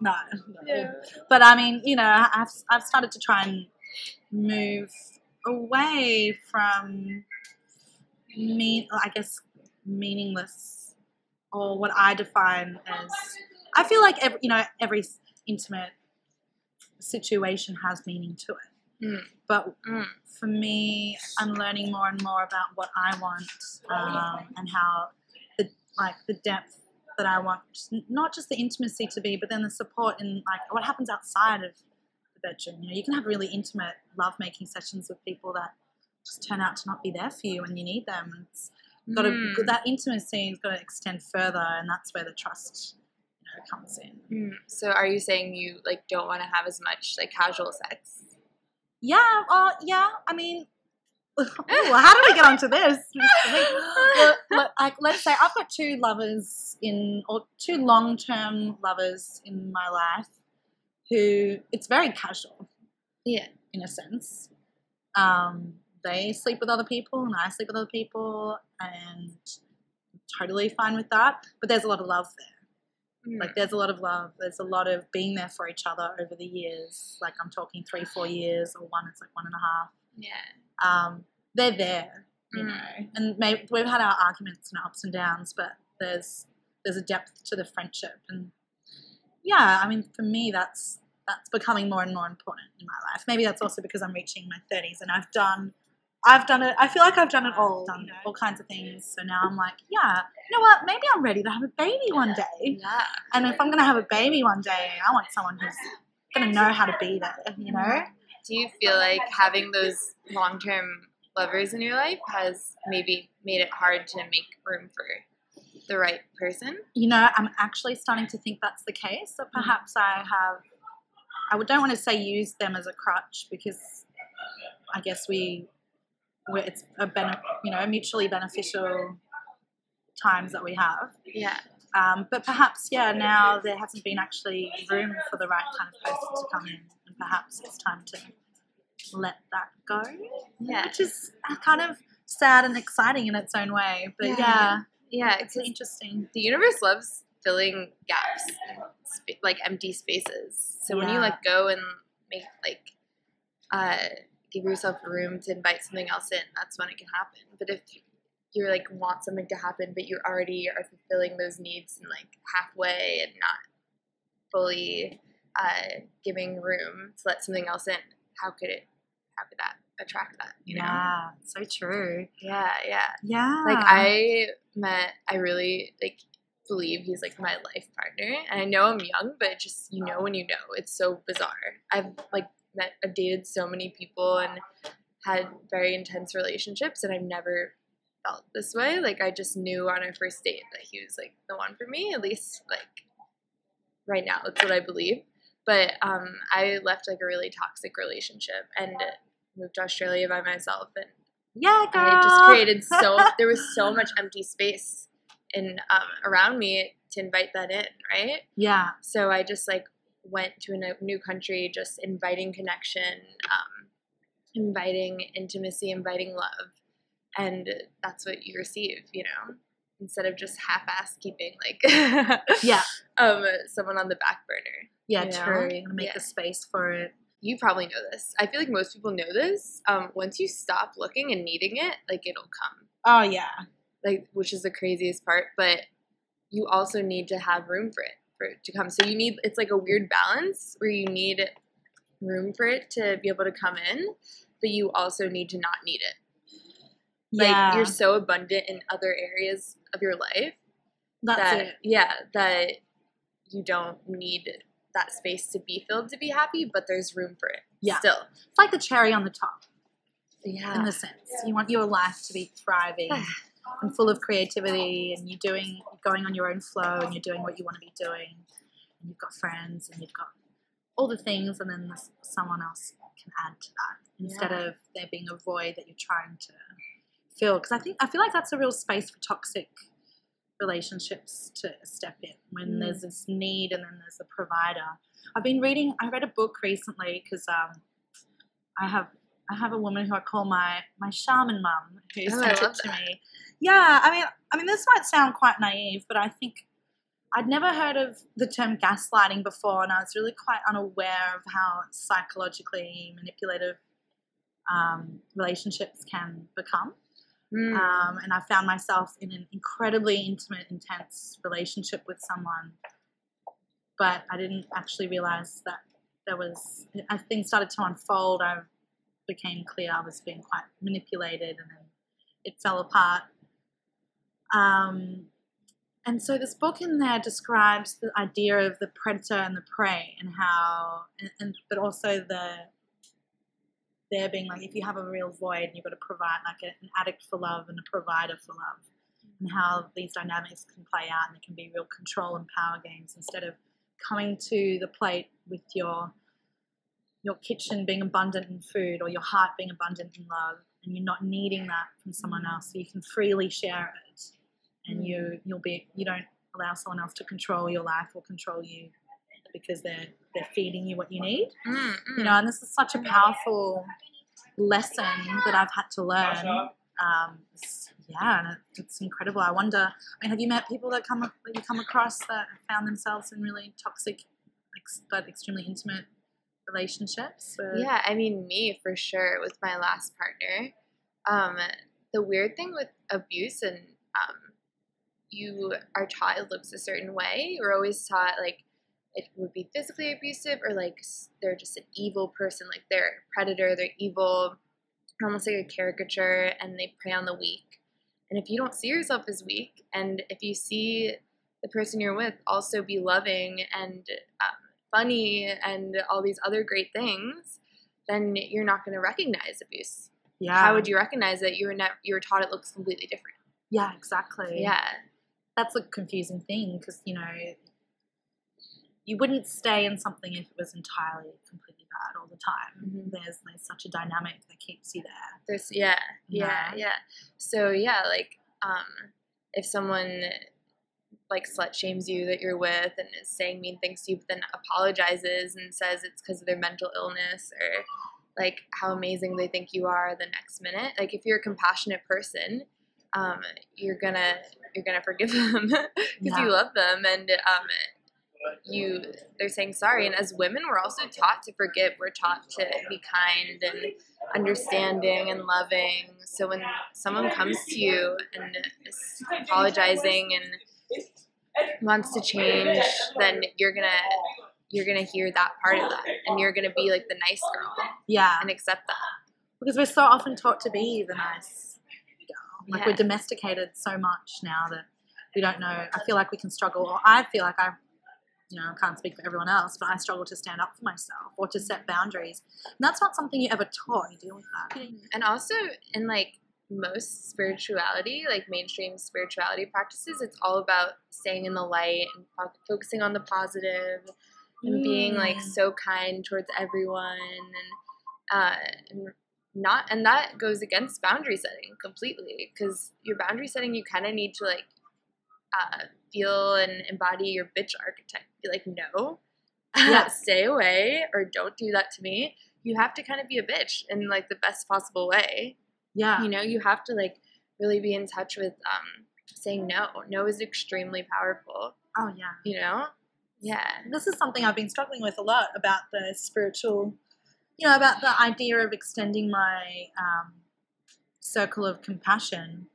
Speaker 3: No. no.
Speaker 1: yeah.
Speaker 3: But I mean, you know, I've I've started to try and move away from me. I guess meaningless, or what I define as. I feel like every you know every intimate situation has meaning to it,
Speaker 1: Mm.
Speaker 3: but
Speaker 1: Mm.
Speaker 3: for me, I'm learning more and more about what I want um, and how the like the depth that I want, not just the intimacy to be, but then the support in like what happens outside of the bedroom. You know, you can have really intimate lovemaking sessions with people that just turn out to not be there for you when you need them. It's got to
Speaker 1: Mm.
Speaker 3: that intimacy has got to extend further, and that's where the trust you know comes in.
Speaker 1: Mm. So are you saying you like don't want to have as much like casual sex?
Speaker 3: Yeah, well, yeah. I mean, ooh, how did we get onto this? Well, like, let's say I've got two lovers in, or two long-term lovers in my life, who it's very casual
Speaker 1: Yeah.
Speaker 3: in a sense. Um, they sleep with other people, and I sleep with other people, and I'm totally fine with that. But there's a lot of love there.
Speaker 1: Mm.
Speaker 3: Like there's a lot of love. There's a lot of being there for each other over the years. Like I'm talking three, four years, or one. It's like one and a half.
Speaker 1: yeah.
Speaker 3: Um, they're there, you
Speaker 1: Mm.
Speaker 3: know. And maybe we've had our arguments and ups and downs, but there's there's a depth to the friendship. And yeah, I mean, for me, that's that's becoming more and more important in my life. Maybe that's also because I'm reaching my 30s and I've done. I've done it. I feel like I've done it all,
Speaker 1: Done
Speaker 3: all kinds of things. So now I'm like, yeah, you know what? Maybe I'm ready to have a baby one day.
Speaker 1: Yeah.
Speaker 3: And if I'm going to have a baby one day, I want someone who's going to know how to be there, you know? Mm-hmm.
Speaker 1: Do you feel like having those long term lovers in your life has maybe made it hard to make room for the right person?
Speaker 3: You know, I'm actually starting to think that's the case. So mm-hmm. perhaps I have, I would- don't want to say use them as a crutch because I guess we, we're, it's a bene, you know, mutually beneficial times that we have.
Speaker 1: Yeah.
Speaker 3: Um, but perhaps, yeah, now there hasn't been actually room for the right kind of person to come in, and perhaps it's time to let that go.
Speaker 1: Yeah.
Speaker 3: which is kind of sad and exciting in its own way. But
Speaker 1: Yeah.
Speaker 3: yeah,
Speaker 1: Yeah.
Speaker 3: it's
Speaker 1: It's
Speaker 3: interesting.
Speaker 1: the universe loves filling gaps, sp- like empty spaces. So when you
Speaker 3: Yeah.
Speaker 1: let go and make like uh, give yourself room to invite something else in, that's when it can happen. But if you're like want something to happen, but you already are fulfilling those needs and like halfway and not fully uh, giving room to let something else in, how could it? How could that attract that? You know?
Speaker 3: Yeah, so true.
Speaker 1: Yeah, yeah.
Speaker 3: Yeah,
Speaker 1: Like I met, I really like believe he's like my life partner, and I know I'm young, but just you know when you know, it's so bizarre. I've like met, I've dated so many people and had very intense relationships, and I've never felt this way. Like I just knew on our first date that he was like the one for me. At least like right now, that's what I believe. But um, I left like a really toxic relationship and moved to Australia by myself and
Speaker 3: yeah, girl.
Speaker 1: I just created so there was so much empty space in um, around me to invite that in, right?
Speaker 3: yeah,
Speaker 1: So I just like went to a new country, just inviting connection, um, inviting intimacy, inviting love, and that's what you receive, you know, instead of just half-ass keeping like
Speaker 3: yeah,
Speaker 1: um someone on the back burner.
Speaker 3: yeah.
Speaker 1: You know?
Speaker 3: True. Make
Speaker 1: Yeah.
Speaker 3: the space for it.
Speaker 1: You probably know this. I feel like most people know this. Um, once you stop looking and needing it, like it'll come.
Speaker 3: Oh yeah,
Speaker 1: like which is the craziest part but you also need to have room for it for it to come. So you need it's like a weird balance where you need room for it to be able to come in but you also need to not need it. Like
Speaker 3: yeah.
Speaker 1: you're so abundant in other areas of your life
Speaker 3: that's
Speaker 1: that
Speaker 3: it.
Speaker 1: yeah that you don't need that space to be filled to be happy but there's room for it
Speaker 3: Yeah.
Speaker 1: still.
Speaker 3: It's like the cherry on the top
Speaker 1: yeah.
Speaker 3: in the sense. You want your life to be thriving and full of creativity, and you're doing going on your own flow, and you're doing what you want to be doing, and you've got friends, and you've got all the things, and then someone else can add to that instead
Speaker 1: Yeah.
Speaker 3: of there being a void that you're trying to fill. Because I think I feel like that's a real space for toxic relationships to step in when
Speaker 1: Mm.
Speaker 3: there's this need and then there's the provider. I've been reading. I read a book recently because um, I have I have a woman who I call my my shaman mum who
Speaker 1: Oh,
Speaker 3: sent it to
Speaker 1: that.
Speaker 3: me. Yeah, I mean, I mean, this might sound quite naive, but I think I'd never heard of the term gaslighting before, and I was really quite unaware of how psychologically manipulative um, relationships can become.
Speaker 1: Mm.
Speaker 3: Um, and I found myself in an incredibly intimate, intense relationship with someone, but I didn't actually realize that there was, as things started to unfold, I became clear I was being quite manipulated and then it fell apart. Um, and so this book in there describes the idea of the predator and the prey and how and, and but also the there being like if you have a real void and you've got to provide like a, an addict for love and a provider for love. And how these dynamics can play out and it can be real control and power games instead of coming to the plate with your your kitchen being abundant in food or your heart being abundant in love and you're not needing that from someone else so you can freely share it and you you'll be you don't allow someone else to control your life or control you because they're they're feeding you what you need.
Speaker 1: Mm,
Speaker 3: you
Speaker 1: mm.
Speaker 3: know and this is such a powerful lesson that i've had to learn. Um, yeah and it, it's incredible. I wonder i mean have you met people that come that you come across that have found themselves in really toxic but extremely intimate relationships or-
Speaker 1: Yeah, I mean, me for sure with my last partner. Um, the weird thing with abuse and um, you are taught it looks a certain way. You're always taught like it would be physically abusive or like they're just an evil person, like they're a predator, they're evil, almost like a caricature, and they prey on the weak. And if you don't see yourself as weak, and if you see the person you're with also be loving and um, funny and all these other great things, then you're not going to recognize abuse.
Speaker 3: yeah
Speaker 1: How would you recognize it? You were not, you were taught it looks completely different.
Speaker 3: yeah exactly
Speaker 1: Yeah,
Speaker 3: that's a confusing thing because you know you wouldn't stay in something if it was entirely completely bad all the time
Speaker 1: Mhm.
Speaker 3: there's there's such a dynamic that keeps you there
Speaker 1: there's yeah, yeah,
Speaker 3: Yeah.
Speaker 1: yeah. So yeah, like um, if someone like slut shames you that you're with and is saying mean things to you, but then apologizes and says it's because of their mental illness or like how amazing they think you are the next minute. Like if you're a compassionate person, um, you're gonna you're gonna forgive them because
Speaker 3: Yeah.
Speaker 1: you love them and um, you they're saying sorry. And as women, we're also taught to forgive. We're taught to be kind and understanding and loving. So when someone comes to you and is apologizing and wants to change, then you're gonna you're gonna hear that part of that, and you're gonna be like the nice girl
Speaker 3: yeah
Speaker 1: and accept that.
Speaker 3: because we're so often taught to be the nice like
Speaker 1: Yeah.
Speaker 3: we're domesticated so much now that we don't know i feel like we can struggle or i feel like i you know, I can't speak for everyone else, but I struggle to stand up for myself or to set boundaries. And that's not something you ever taught. You deal with that.
Speaker 1: And also in like most spirituality, like mainstream spirituality practices, it's all about staying in the light and focusing on the positive and being like
Speaker 3: Mm.
Speaker 1: so kind towards everyone and uh and not and that goes against boundary setting completely because your boundary setting you kind of need to like uh feel and embody your bitch archetype be like no
Speaker 3: Yeah.
Speaker 1: stay away or don't do that to me you have to kind of be a bitch in like the best possible way
Speaker 3: Yeah.
Speaker 1: you know you have to like really be in touch with um saying no no is extremely powerful
Speaker 3: Oh, yeah.
Speaker 1: you know yeah
Speaker 3: this is something I've been struggling with a lot about the spiritual, you know, about the idea of extending my um, circle of compassion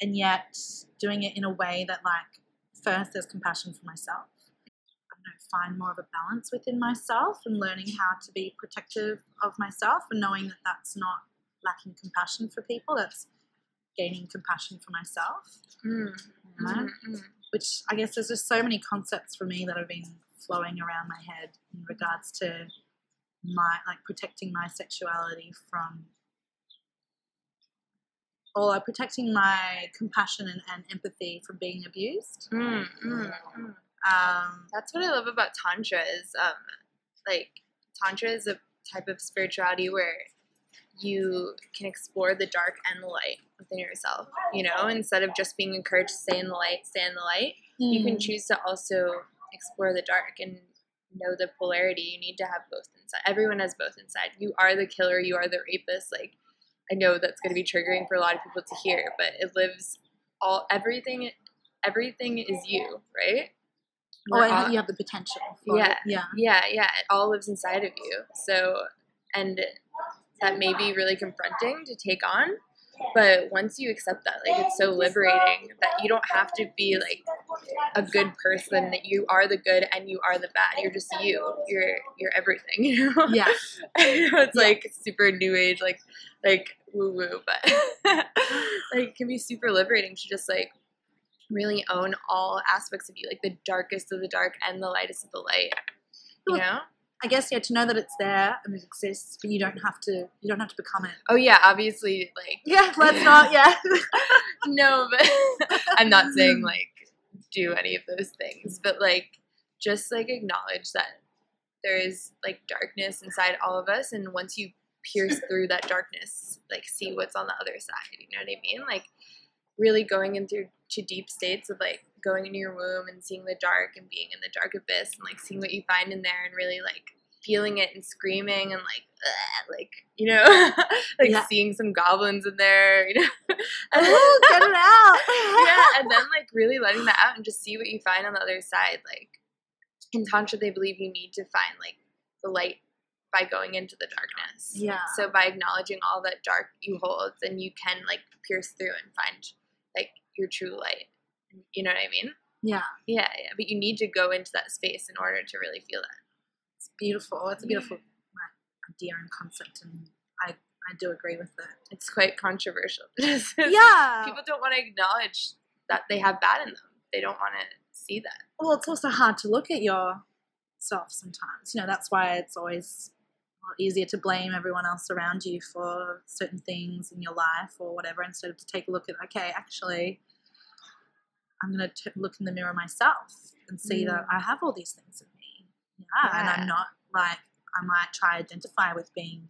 Speaker 3: and yet doing it in a way that, like, first there's compassion for myself. I don't know, find more of a balance within myself and learning how to be protective of myself and knowing that that's not lacking compassion for people, that's gaining compassion for myself.
Speaker 1: Mm,
Speaker 3: you know?
Speaker 1: mm, mm.
Speaker 3: which I guess there's just so many concepts for me that have been flowing around my head in regards to my like protecting my sexuality from or like, protecting my compassion and, and empathy from being abused.
Speaker 1: Mm, mm, mm.
Speaker 3: Um,
Speaker 1: That's what I love about tantra is um like tantra is a type of spirituality where you can explore the dark and the light within yourself, you know, instead of just being encouraged to stay in the light, stay in the light. You can
Speaker 3: mm,
Speaker 1: choose to also explore the dark and know the polarity. You need to have both inside. Everyone has both inside. You are the killer, you are the rapist. Like I know that's going to be triggering for a lot of people to hear, but it lives all everything everything is you, right?
Speaker 3: or
Speaker 1: We're
Speaker 3: it-
Speaker 1: all-
Speaker 3: you have the potential. For
Speaker 1: Yeah.
Speaker 3: it. yeah,
Speaker 1: yeah, yeah, it all lives inside of you. So, and that may be really confronting to take on, but once you accept that, like it's so liberating that you don't have to be like a good person. That you are the good and you are the bad. You're just you. You're you're everything. You know.
Speaker 3: yeah,
Speaker 1: know it's
Speaker 3: Yeah.
Speaker 1: like super new age, like like woo woo, but like it can be super liberating to just like really own all aspects of you, like the darkest of the dark and the lightest of the light. You know?
Speaker 3: I guess yeah, to know that it's there and it exists, but you don't have to. You don't have to become it.
Speaker 1: Oh yeah, obviously, like
Speaker 3: Yeah, let's not. Yeah.
Speaker 1: no, but I'm not saying like do any of those things, but like just like acknowledge that there is like darkness inside all of us, and once you pierce through that darkness, like see what's on the other side. You know what I mean? Like really going into to deep states of like going into your womb and seeing the dark and being in the dark abyss and like seeing what you find in there and really like feeling it and screaming and like "Ugh," like you know like
Speaker 3: Yeah.
Speaker 1: seeing some goblins in there you know And-
Speaker 3: Ooh, get it out.
Speaker 1: yeah, and then like really letting that out and just see what you find on the other side. Like in Tantra, they believe you need to find like the light by going into the darkness.
Speaker 3: Yeah.
Speaker 1: So by acknowledging all that dark you hold, then you can like pierce through and find like your true light. You know what I mean?
Speaker 3: Yeah.
Speaker 1: Yeah, yeah. But you need to go into that space in order to really feel that.
Speaker 3: It's beautiful. It's a beautiful like, idea and concept, and I I do agree with it.
Speaker 1: It's quite controversial.
Speaker 3: Yeah.
Speaker 1: People don't want to acknowledge that they have bad in them. They don't want to see that.
Speaker 3: well, it's also hard to look at yourself sometimes. You know, that's why it's always easier to blame everyone else around you for certain things in your life or whatever, instead of to take a look at, okay, actually, I'm going to look in the mirror myself and see that mm. I have all these things in me. Yeah, and I'm not like, I might try identify with being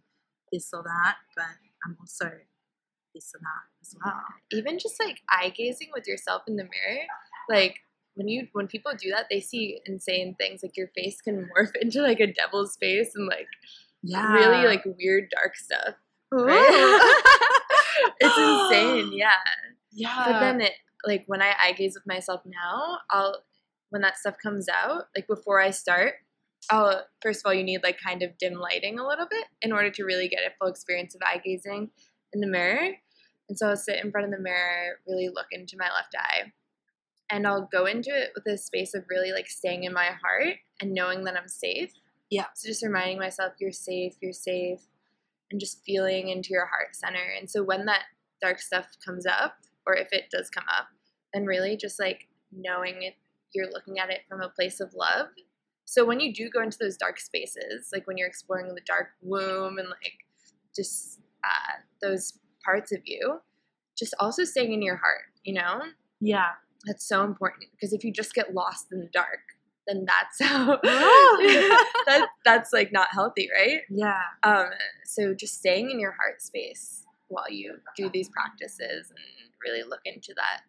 Speaker 3: this or that, but I'm also this or that as well.
Speaker 1: even just like eye gazing with yourself in the mirror like when you when people do that they see insane things like your face can morph into like a devil's face and like
Speaker 3: Yeah.
Speaker 1: really like weird dark stuff right? it's insane yeah
Speaker 3: yeah.
Speaker 1: but then it like when i eye gaze with myself now i'll when that stuff comes out like before i start I'll first of all you need like kind of dim lighting a little bit in order to really get a full experience of eye gazing in the mirror and so I'll sit in front of the mirror, really look into my left eye, and I'll go into it with a space of really like staying in my heart and knowing that I'm safe.
Speaker 3: Yeah.
Speaker 1: So just reminding myself, you're safe, you're safe, and just feeling into your heart center. And so when that dark stuff comes up, or if it does come up, then really just like knowing it, you're looking at it from a place of love. So when you do go into those dark spaces, like when you're exploring the dark womb and like just uh, those parts of you, just also staying in your heart, you know?
Speaker 3: yeah.
Speaker 1: That's so important because if you just get lost in the dark, then that's how that, that's like not healthy, right?
Speaker 3: Yeah.
Speaker 1: Um, so just staying in your heart space while you do these practices and really look into that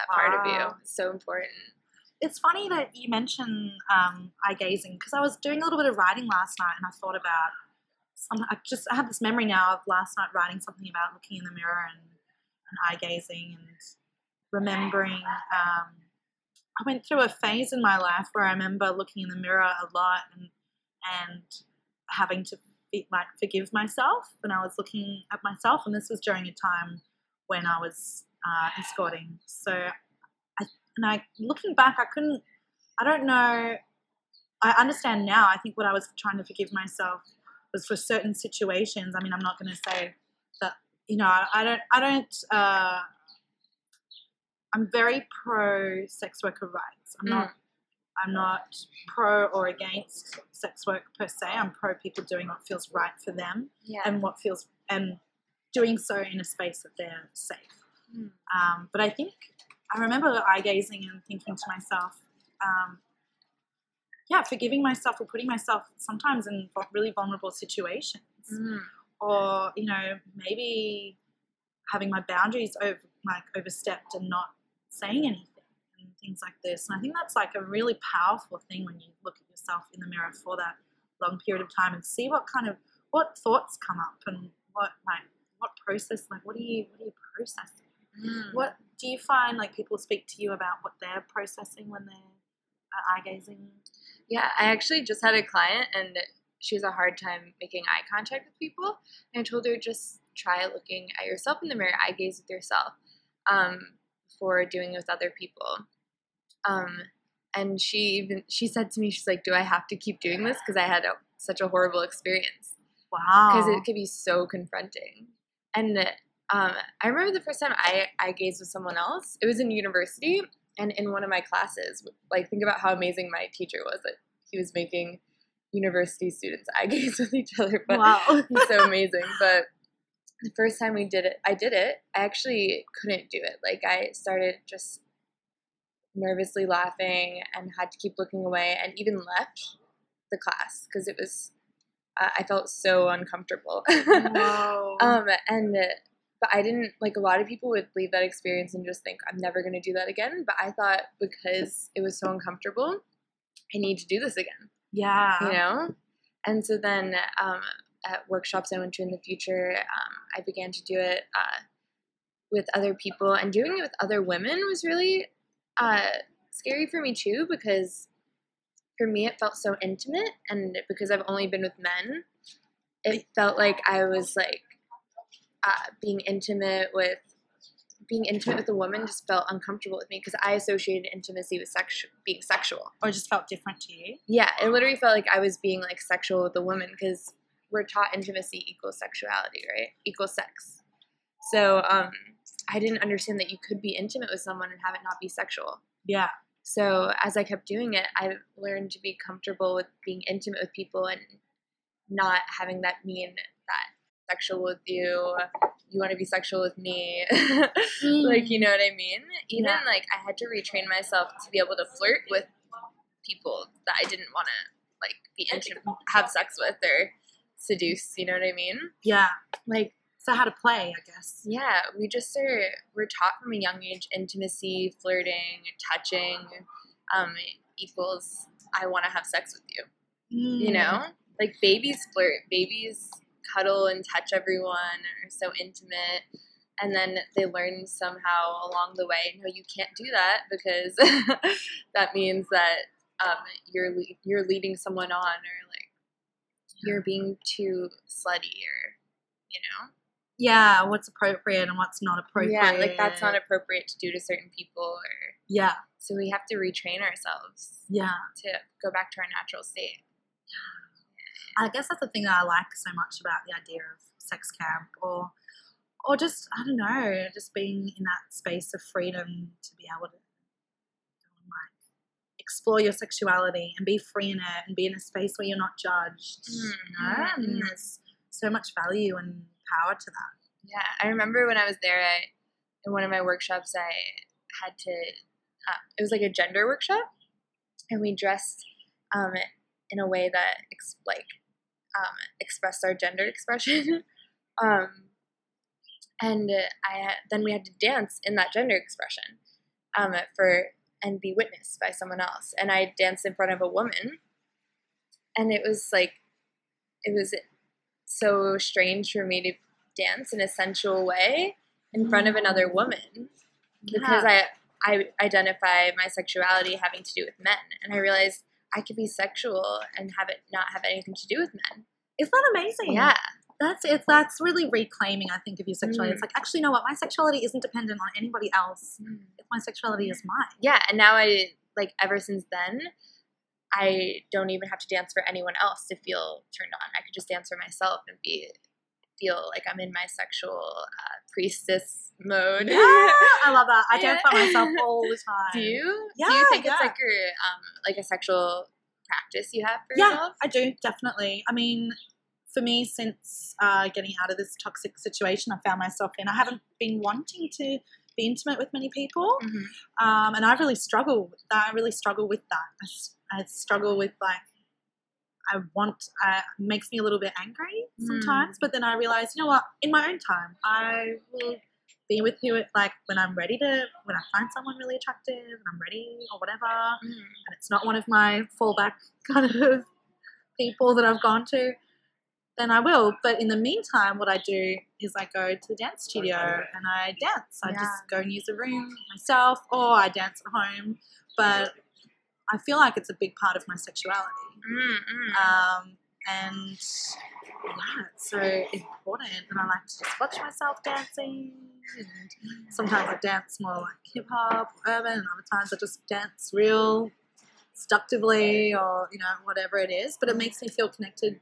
Speaker 1: that part of you It's so important.
Speaker 3: It's funny that you mention um, eye gazing because I was doing a little bit of writing last night and I thought about some. I just I have this memory now of last night writing something about looking in the mirror and, and eye gazing and remembering. Um, I went through a phase in my life where I remember looking in the mirror a lot and and having to be, like forgive myself when I was looking at myself, and this was during a time when I was uh, escorting. So and I looking back, I couldn't. I don't know. I understand now. I think what I was trying to forgive myself was for certain situations. I mean, I'm not going to say that. You know, I, I don't. I don't. Uh, I'm very pro sex worker rights. I'm not. I'm not pro or against sex work per se. I'm pro people doing what feels right for them
Speaker 1: Yeah.
Speaker 3: and what feels and doing so in a space that they're safe.
Speaker 1: Mm.
Speaker 3: Um, but I think I remember eye gazing and thinking to myself, um, yeah, forgiving myself for putting myself sometimes in really vulnerable situations,
Speaker 1: Mm.
Speaker 3: or you know maybe having my boundaries over like overstepped and not saying anything and things like this. And I think that's like a really powerful thing when you look at yourself in the mirror for that long period of time and see what kind of what thoughts come up and what like what process like what are you what are you processing
Speaker 1: Mm.
Speaker 3: what do you find like people speak to you about what they're processing when they're uh, eye gazing
Speaker 1: Yeah, I actually just had a client and she has a hard time making eye contact with people. And I told her just try looking at yourself in the mirror, eye gaze with yourself um, before doing it with other people. Um, and she even she said to me, she's like, "Do I have to keep doing this because I had a, such a horrible experience?"
Speaker 3: wow
Speaker 1: Because it could be so confronting. And um, I remember the first time I I gazed with someone else. It was in university, and in one of my classes, like think about how amazing my teacher was that he was making university students eye gaze with each other. But
Speaker 3: wow.
Speaker 1: he's so amazing. But the first time we did it, I did it. I actually couldn't do it. Like I started just nervously laughing and had to keep looking away, and even left the class because it was. Uh, I felt so uncomfortable.
Speaker 3: Whoa.
Speaker 1: um, and but I didn't like a lot of people would leave that experience and just think I'm never going to do that again. But I thought because it was so uncomfortable, I need to do this again
Speaker 3: yeah.
Speaker 1: you know and so then um, at workshops i went to in the future um, i began to do it uh, with other people and doing it with other women was really uh, scary for me too because for me it felt so intimate and because i've only been with men it felt like i was like uh, being intimate with being intimate with a woman just felt uncomfortable with me because i associated intimacy with sex being sexual
Speaker 3: Or just felt different to you.
Speaker 1: yeah, it literally felt like I was being like sexual with a woman because we're taught intimacy equals sexuality, right? Equals sex. So um, I didn't understand that you could be intimate with someone and have it not be sexual.
Speaker 3: Yeah.
Speaker 1: So as I kept doing it, I learned to be comfortable with being intimate with people and not having that mean sexual with you, you want to be sexual with me. like, you know what I mean? Even
Speaker 3: Yeah.
Speaker 1: like I had to retrain myself to be able to flirt with people that I didn't want to like be intimate, have sex with or seduce. You know what I mean?
Speaker 3: Yeah.
Speaker 1: Like,
Speaker 3: So how to play, I guess.
Speaker 1: yeah, we just are we're taught from a young age intimacy, flirting, touching, um, equals I want to have sex with you.
Speaker 3: Mm.
Speaker 1: You know, like babies flirt, babies cuddle and touch everyone, are so intimate. And then they learn somehow along the way, no, you can't do that because that means that um, you're le- you're leading someone on, or like you're being too slutty, or you know,
Speaker 3: Yeah. What's appropriate and what's not appropriate.
Speaker 1: yeah, like that's not appropriate to do to certain people, or
Speaker 3: Yeah.
Speaker 1: so we have to retrain ourselves
Speaker 3: Yeah.
Speaker 1: to go back to our natural state.
Speaker 3: I guess that's the thing that I like so much about the idea of sex camp or or just I don't know, just being in that space of freedom to be able to like explore your sexuality and be free in it and be in a space where you're not judged. You know?
Speaker 1: Mhm,
Speaker 3: And
Speaker 1: mhm.
Speaker 3: there's so much value and power to that.
Speaker 1: Yeah, I remember when I was there, I in one of my workshops, I had to. Uh, it was like a gender workshop, and we dressed um, in a way that ex- like um, expressed our gender expression. um, and I then we had to dance in that gender expression um, for and be witnessed by someone else. And I danced in front of a woman, and it was like it was so strange for me to dance in a sensual way in front of another woman because I I identify my sexuality having to do with men, and I realized I could be sexual and have it not have anything to do with men.
Speaker 3: Isn't that amazing?
Speaker 1: Yeah,
Speaker 3: That's it's that's really reclaiming, I think, of your sexuality.
Speaker 1: Mm.
Speaker 3: It's like actually you know what, my sexuality isn't dependent on anybody else. If my sexuality is mine.
Speaker 1: yeah, and now I like ever since then. I don't even have to dance for anyone else to feel turned on. I could just dance for myself and be feel like I'm in my sexual uh, priestess mode.
Speaker 3: Yeah, I love that. I
Speaker 1: Yeah.
Speaker 3: dance by myself all the time.
Speaker 1: Do you?
Speaker 3: Yeah, do
Speaker 1: you think
Speaker 3: yeah.
Speaker 1: it's like your um like a sexual practice you have for
Speaker 3: Yeah,
Speaker 1: yourself?
Speaker 3: I do definitely. I mean, for me, since uh, getting out of this toxic situation, I found myself in. I haven't been wanting to be intimate with many people,
Speaker 1: Mhm.
Speaker 3: um, and I really struggle. I really struggle with that. I struggle with like. I want. Uh, makes me a little bit angry sometimes, but then I realize, you know what? In my own time, I will be with you. It like when I'm ready to, when I find someone really attractive, and I'm ready or whatever
Speaker 1: Mhm.
Speaker 3: and it's not one of my fallback kind of people that I've gone to, then I will. But in the meantime, what I do is I go to the dance studio and I dance. I
Speaker 1: Yeah.
Speaker 3: just go and use the room myself, or I dance at home. But I feel like it's a big part of my sexuality.
Speaker 1: Mm, mm.
Speaker 3: Um, and yeah, it's so important. And I like to just watch myself dancing. And sometimes I dance more like hip hop, urban, and other times I just dance real seductively or, you know, whatever it is. But it makes me feel connected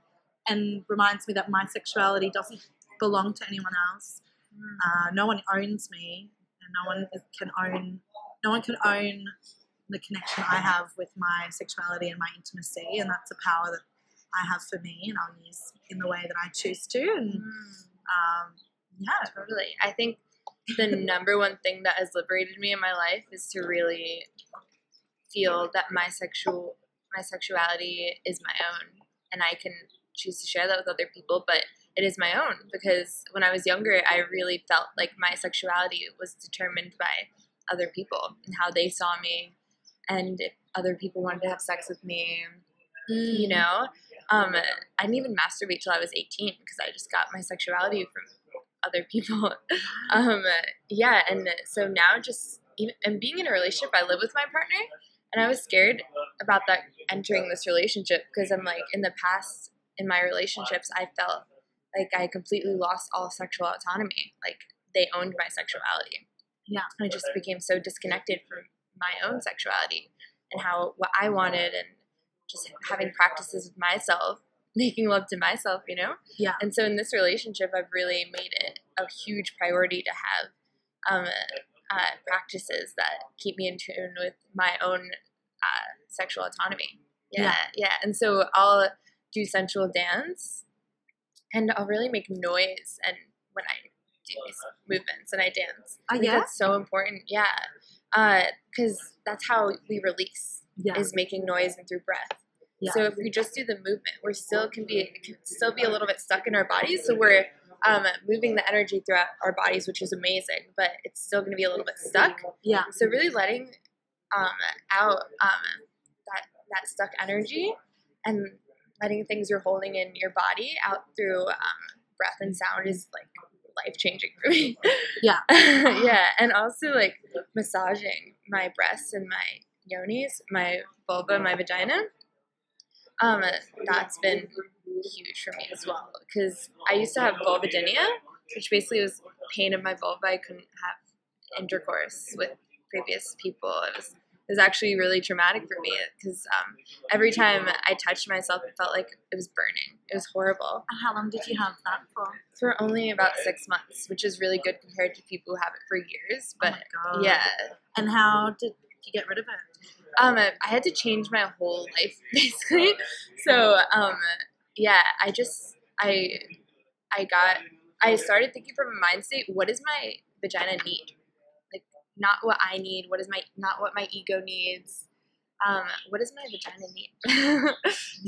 Speaker 3: and reminds me that my sexuality doesn't belong to anyone else.
Speaker 1: Mm.
Speaker 3: Uh, no one owns me, and no one can own no one can own the connection I have with my sexuality and my intimacy, and that's a power that I have for me, and I'll use in the way that I choose to. And
Speaker 1: Mm,
Speaker 3: um, yeah,
Speaker 1: totally. I think the number one thing that has liberated me in my life is to really feel that my sexual my sexuality is my own and I can choose to share that with other people, but it is my own because when I was younger, I really felt like my sexuality was determined by other people and how they saw me and if other people wanted to have sex with me, you know. Um, I didn't even masturbate till I was 18 because I just got my sexuality from other people. um, yeah, and so now just and being in a relationship, I live with my partner, and I was scared about that entering this relationship because I'm like in the past in my relationships, I felt like I completely lost all sexual autonomy. Like they owned my sexuality.
Speaker 3: Yeah.
Speaker 1: I just became so disconnected from my own sexuality and how what I wanted and just having practices with myself, making love to myself, you know?
Speaker 3: Yeah.
Speaker 1: And so in this relationship, I've really made it a huge priority to have um, uh, practices that keep me in tune with my own uh, sexual autonomy. Yeah,
Speaker 3: Yeah.
Speaker 1: yeah. And so I'll do sensual dance and I'll really make noise and when I do these movements and I dance. I
Speaker 3: yeah?
Speaker 1: That's so important. Yeah. Because that's how we release
Speaker 3: yeah,
Speaker 1: is making noise and through breath.
Speaker 3: Yeah.
Speaker 1: So if we just do the movement, we're still can be can still be a little bit stuck in our bodies. So we're um, moving the energy throughout our bodies, which is amazing, but it's still going to be a little bit stuck.
Speaker 3: yeah,
Speaker 1: So really letting um, out um, that that stuck energy and letting things you're holding in your body out through um, breath and sound is like life changing for me.
Speaker 3: Yeah.
Speaker 1: yeah, and also like massaging my breasts and my yonis, my vulva, my vagina. Um, that's been huge for me as well because I used to have vulvodynia, which basically was pain of my vulva. I couldn't have intercourse with previous people. It was was actually really traumatic for me because um, every time I touched myself, it felt like it was burning. It was horrible.
Speaker 3: And how long did you have that for?
Speaker 1: For only about six months, which is really good compared to people who have it for years. But
Speaker 3: oh my God.
Speaker 1: yeah,
Speaker 3: And how did you get rid of it?
Speaker 1: um, I had to change my whole life basically. So um, yeah, I just I I got I started thinking from a mind state. What does my vagina need? Not what I need. What is my not what my ego needs. Um, what does my vagina need?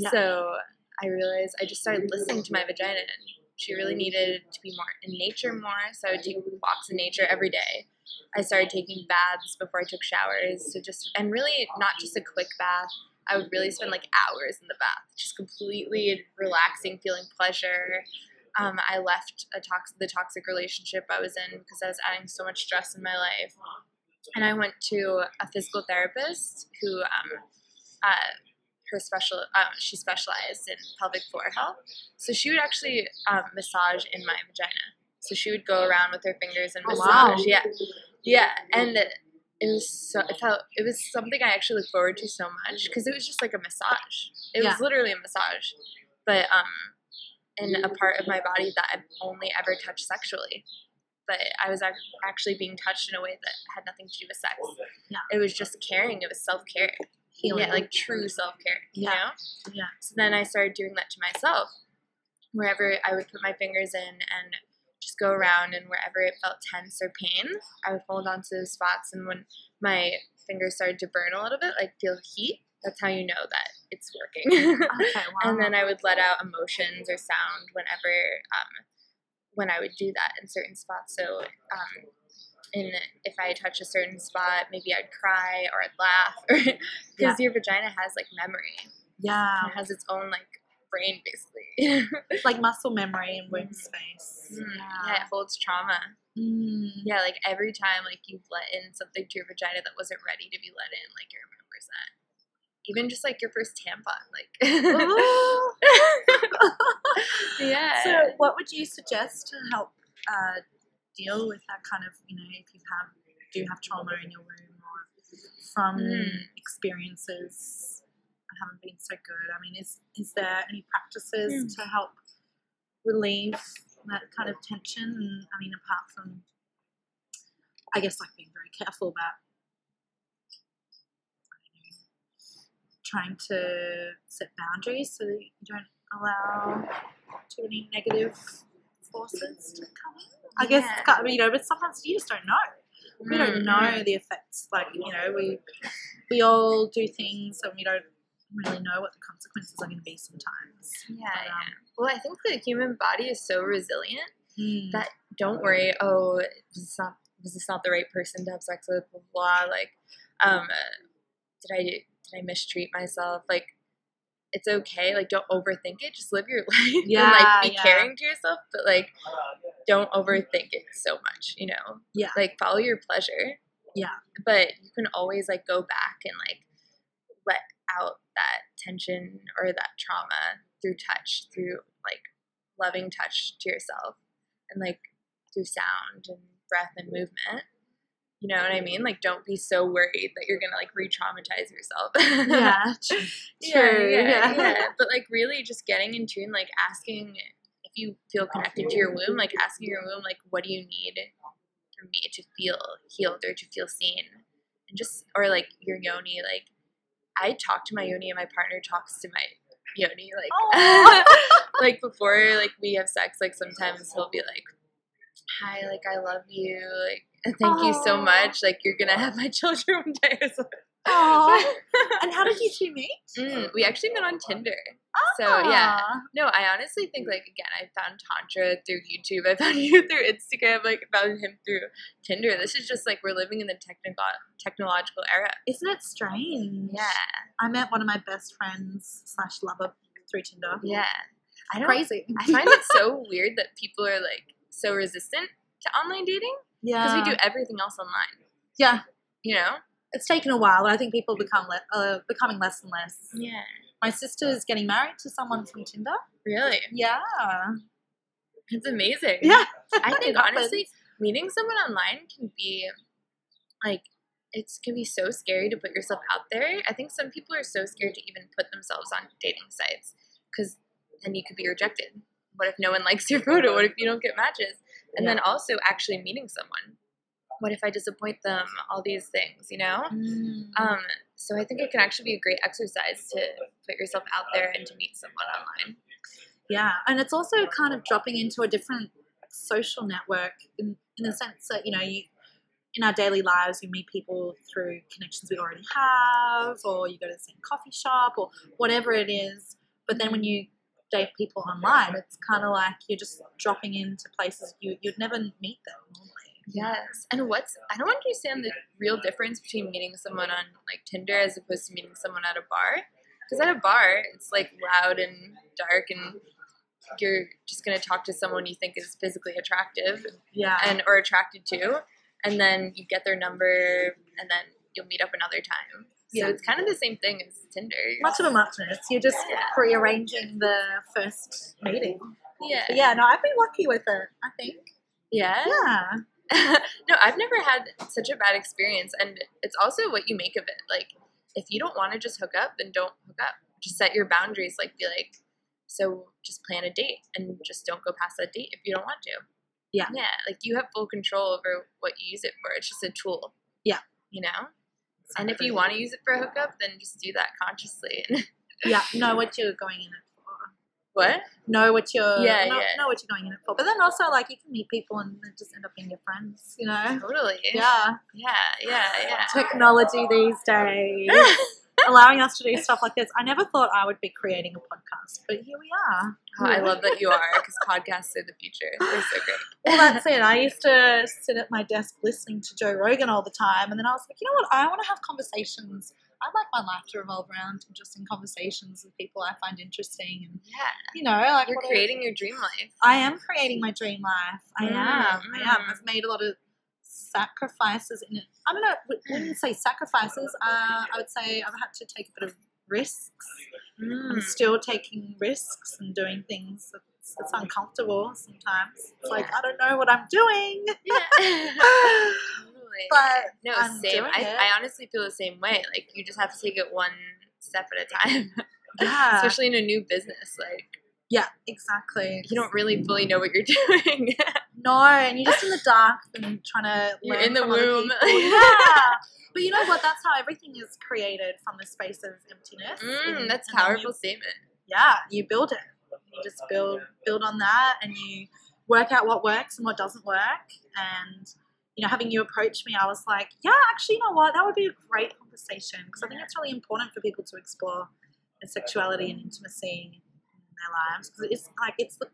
Speaker 1: So I realized I just started listening to my vagina. and She really needed to be more in nature more. So I would take walks in nature every day. I started taking baths before I took showers. So just and really not just a quick bath. I would really spend like hours in the bath, just completely relaxing, feeling pleasure. Um, I left a tox- the toxic relationship I was in because I was adding so much stress in my life, and I went to a physical therapist who, um, uh, her special, um, she specialized in pelvic floor health. So she would actually um, massage in my vagina. So she would go around with her fingers and
Speaker 3: Oh,
Speaker 1: massage.
Speaker 3: wow.
Speaker 1: Yeah, yeah, and it was so it felt it was something I actually looked forward to so much because it was just like a massage. It
Speaker 3: Yeah.
Speaker 1: was literally a massage, but um, in a part of my body that I've only ever touched sexually. But I was ac- actually being touched in a way that had nothing to do with sex.
Speaker 3: Yeah.
Speaker 1: It was just caring. It was self care.
Speaker 3: Healing.
Speaker 1: Yeah, like true self care. You
Speaker 3: Yeah.
Speaker 1: know.
Speaker 3: Yeah.
Speaker 1: So then I started doing that to myself. Wherever I would put my fingers in and just go around, and wherever it felt tense or pain, I would hold on to those spots. And when my fingers started to burn a little bit, like feel heat, that's how you know that it's working.
Speaker 3: Okay, wow.
Speaker 1: and then I would let out emotions or sound whenever um, when I would do that in certain spots. So um, in if I touch a certain spot, maybe I'd cry or I'd laugh, or because your vagina has like memory,
Speaker 3: yeah,
Speaker 1: it has its own like brain basically.
Speaker 3: like muscle memory and womb
Speaker 1: Mhm.
Speaker 3: space.
Speaker 1: Mm, yeah, it holds trauma.
Speaker 3: Mm.
Speaker 1: Yeah, like every time like you've let in something to your vagina that wasn't ready to be let in, like it remembers that. Even just like your first tampon, like yeah.
Speaker 3: So, what would you suggest to help uh, deal with that kind of, you know, if you have do have trauma in your womb or from
Speaker 1: Mm.
Speaker 3: experiences that haven't been so good? I mean, is is there any practices
Speaker 1: Mm.
Speaker 3: to help relieve that kind of tension? And I mean, apart from, I guess, like being very careful about trying to set boundaries so that you don't allow too many negative forces to come in. I guess
Speaker 1: Yeah.
Speaker 3: it's of- you know, but sometimes you just don't know. We don't
Speaker 1: Mm,
Speaker 3: know the effects. Like you know, we we all do things and we don't really know what the consequences are going to be sometimes.
Speaker 1: Yeah,
Speaker 3: But,
Speaker 1: yeah.
Speaker 3: um,
Speaker 1: Well, I think the human body is so resilient
Speaker 3: mm,
Speaker 1: that don't worry. Oh, this is not was this not the right person to have sex with? Blah blah. blah. Like, um, did I did I mistreat myself? Like, it's okay. Like, don't overthink it. Just live your life and
Speaker 3: Yeah,
Speaker 1: like be
Speaker 3: yeah.
Speaker 1: caring to yourself, but like, don't overthink it so much. You know.
Speaker 3: Yeah.
Speaker 1: Like, follow your pleasure.
Speaker 3: Yeah.
Speaker 1: But you can always like go back and like let out that tension or that trauma through touch, through like loving touch to yourself and like through sound and breath and movement. You know what I mean? Like, don't be so worried that you're gonna like re-traumatize yourself.
Speaker 3: yeah, tr-
Speaker 1: yeah, yeah,
Speaker 3: yeah.
Speaker 1: yeah. But like, really, just getting in tune, like asking if you feel connected to your womb, like asking your womb, like, what do you need from me to feel healed or to feel seen, and just or like your yoni, like I talk to my yoni and my partner talks to my yoni, like like before like we have sex, like sometimes he'll be like, "Hi, like I love you, like thank you so much, like you're gonna have my children one day."
Speaker 3: Aw. and how did you two meet?
Speaker 1: Mm, we actually met on Tinder. So yeah,
Speaker 3: Ah.
Speaker 1: no, I honestly think like again, I found tantra through YouTube. I found you through Instagram. Like found him through Tinder. This is just like we're living in the technical technological era.
Speaker 3: Isn't it strange?
Speaker 1: Yeah,
Speaker 3: I met one of my best friends slash lover through Tinder.
Speaker 1: yeah. I don't.
Speaker 3: Crazy.
Speaker 1: I find it so weird that people are like so resistant to online dating
Speaker 3: Yeah.
Speaker 1: because we do everything else online.
Speaker 3: Yeah.
Speaker 1: You know?
Speaker 3: It's taken a while. I think people become le- uh, becoming less and less.
Speaker 1: Yeah.
Speaker 3: My sister is getting married to someone from Tinder.
Speaker 1: Really,
Speaker 3: Yeah.
Speaker 1: it's amazing.
Speaker 3: Yeah.
Speaker 1: I think honestly, meeting someone online can be like it can be so scary to put yourself out there. I think some people are so scared to even put themselves on dating sites because then you could be rejected. What if no one likes your photo? What if you don't get matches? And then also actually meeting someone. What if I disappoint them? All these things, you know.
Speaker 3: Mm.
Speaker 1: Um, so I think it can actually be a great exercise to put yourself out there and to meet someone online.
Speaker 3: Yeah, and it's also kind of dropping into a different social network in, in the sense that you know you in our daily lives we meet people through connections we already have, or you go to the same coffee shop, or whatever it is. But then when you date people online, it's kind of like you're just dropping into places you you'd never meet them normally.
Speaker 1: Yes. And what's I don't understand the real difference between meeting someone on like Tinder as opposed to meeting someone at a bar. Because at a bar, it's like loud and dark, and you're just gonna talk to someone you think is physically attractive
Speaker 3: Yeah,
Speaker 1: and or attracted to, and then you get their number, and then you'll meet up another time. So
Speaker 3: Yeah.
Speaker 1: it's kind of the same thing as Tinder.
Speaker 3: much of a muchness. You're just
Speaker 1: Yeah.
Speaker 3: rearranging the first meeting.
Speaker 1: Yeah.
Speaker 3: But yeah, no, I've been lucky with it. I think.
Speaker 1: Yeah.
Speaker 3: Yeah.
Speaker 1: no, I've never had such a bad experience, and it's also what you make of it. Like, if you don't want to just hook up, then don't hook up. Just set your boundaries. Like, be like, so just plan a date and just don't go past that date if you don't want to.
Speaker 3: Yeah.
Speaker 1: Yeah. Like you have full control over what you use it for. It's just a tool.
Speaker 3: Yeah.
Speaker 1: You know. And if you want to use it for a hookup, then just do that consciously.
Speaker 3: yeah, know what you're going in it for.
Speaker 1: what?
Speaker 3: Know what you're
Speaker 1: Yeah,
Speaker 3: know,
Speaker 1: yeah.
Speaker 3: know what you're going in it for. But then also like you can meet people and just end up being your friends, you know?
Speaker 1: Totally.
Speaker 3: Yeah.
Speaker 1: Yeah. Yeah. Yeah.
Speaker 3: Technology these days. allowing us to do stuff like this. I never thought I would be creating a podcast, but here we are.
Speaker 1: Oh, I love that you are because podcasts are the future. They're so great.
Speaker 3: Well, that's it. I used to sit at my desk listening to Joe Rogan all the time, and then I was like, you know what? I want to have conversations. I'd like my life to revolve around interesting conversations with people I find interesting, and
Speaker 1: Yeah.
Speaker 3: you know, like
Speaker 1: You're creating your dream life.
Speaker 3: I am creating my dream life. I
Speaker 1: Mm,
Speaker 3: am. I am. I've made a lot of sacrifices in it. I don't know. Wouldn't say sacrifices. Uh, I would say I've had to take a bit of risks.
Speaker 1: Mm.
Speaker 3: I'm still taking risks and doing things that's, that's uncomfortable sometimes. It's like I don't know what I'm doing.
Speaker 1: Yeah. Totally.
Speaker 3: But
Speaker 1: no,
Speaker 3: I'm
Speaker 1: same. I. I honestly feel the same way. Like you just have to take it one step at a time,
Speaker 3: yeah,
Speaker 1: especially in a new business. Like
Speaker 3: yeah, exactly.
Speaker 1: you don't really fully know what you're doing.
Speaker 3: No, and you're just in the dark and trying to learn You're
Speaker 1: in the womb.
Speaker 3: Yeah. But you know what? That's how everything is created from the space of emptiness.
Speaker 1: Mm,
Speaker 3: And-
Speaker 1: that's
Speaker 3: and
Speaker 1: powerful
Speaker 3: you-
Speaker 1: statement.
Speaker 3: yeah, you build it. You just build build on that, and you work out what works and what doesn't work. And you know, having you approach me, I was like, yeah, actually, you know what? That would be a great conversation because I think it's really important for people to explore their sexuality and intimacy in their lives because it's like it's the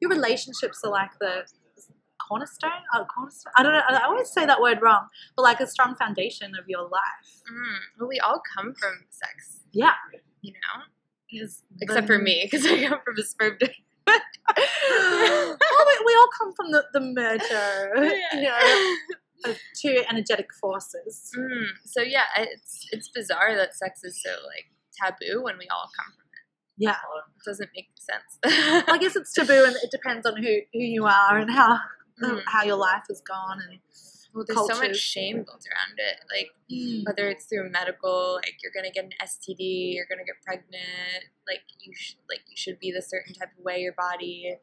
Speaker 3: your relationships are like the cornerstone. Oh, cornerstone. I don't know. I always say that word wrong, but like a strong foundation of your life.
Speaker 1: Mm. Well, we all come from sex,
Speaker 3: Yeah.
Speaker 1: you know,
Speaker 3: Is
Speaker 1: except for me because I come from a sperm donor.
Speaker 3: oh, we, we all come from the, the merger, you know, of two energetic forces.
Speaker 1: Mm, so yeah, it's it's bizarre that sex is so like taboo when we all come from it.
Speaker 3: Yeah,
Speaker 1: It doesn't make sense.
Speaker 3: I guess it's taboo, and it depends on who, who you are and how
Speaker 1: Mm.
Speaker 3: how your life has gone. And
Speaker 1: well, there's so much shame built around it. Like whether it's through medical, like you're gonna get an STD, you're gonna get pregnant, like you sh- like you should be the certain type of way your body.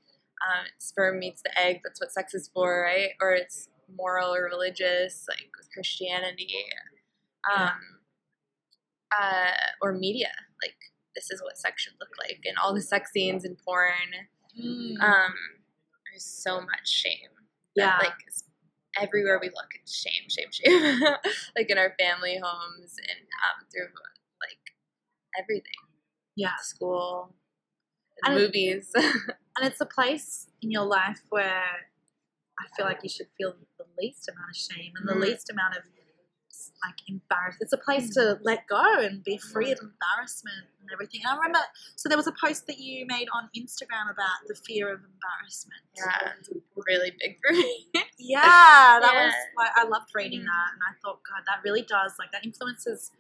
Speaker 1: Um, sperm meets the egg. That's what sex is for, right? Or it's moral or religious, like with Christianity, um, uh, or media. Like this is what sex should look like, and all the sex scenes in porn.
Speaker 3: Mm.
Speaker 1: Um, there's so much shame.
Speaker 3: Yeah,
Speaker 1: like everywhere we look it's shame shame shame. Like in our family homes and um, through like everything.
Speaker 3: Yeah,
Speaker 1: school and
Speaker 3: And-
Speaker 1: movies.
Speaker 3: and it's a place in your life where I feel like you should feel the least amount of shame and the
Speaker 1: Mm.
Speaker 3: least amount of like embarrassed. It's a place to let go and be free of embarrassment and everything. And I remember, so there was a post that you made on Instagram about the fear of embarrassment.
Speaker 1: yeah it's a really big for me
Speaker 3: Yeah, that
Speaker 1: Yeah.
Speaker 3: was like I loved reading
Speaker 1: Mm.
Speaker 3: that, and I thought, God, that really does like that influences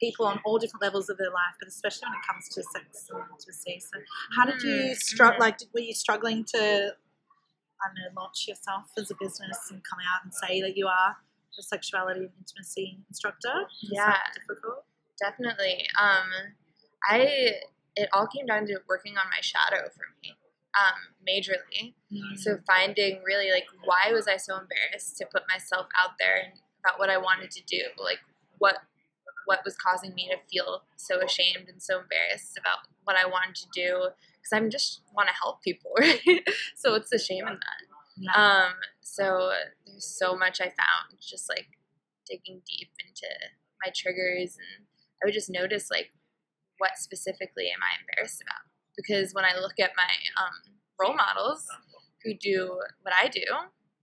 Speaker 3: people on all different levels of their life, but especially when it comes to sex and intimacy. So, how did you
Speaker 1: Mm,
Speaker 3: struggle? Like, did- were you struggling to, I don't know, launch yourself as a business and come out and say that you are a sexuality and intimacy instructor?
Speaker 1: Yeah.
Speaker 3: difficult.
Speaker 1: definitely um i it all came down to working on my shadow for me um majorly
Speaker 3: Mm.
Speaker 1: So finding really like why was I so embarrassed to put myself out there and about what I wanted to do, like what what was causing me to feel so ashamed and so embarrassed about what I wanted to do because I'm just want to help people, right? so what's the shame in that?
Speaker 3: Yeah.
Speaker 1: Um, so there's so much I found just like digging deep into my triggers and I would just notice like what specifically am I embarrassed about? Because when I look at my um, role models who do what I do,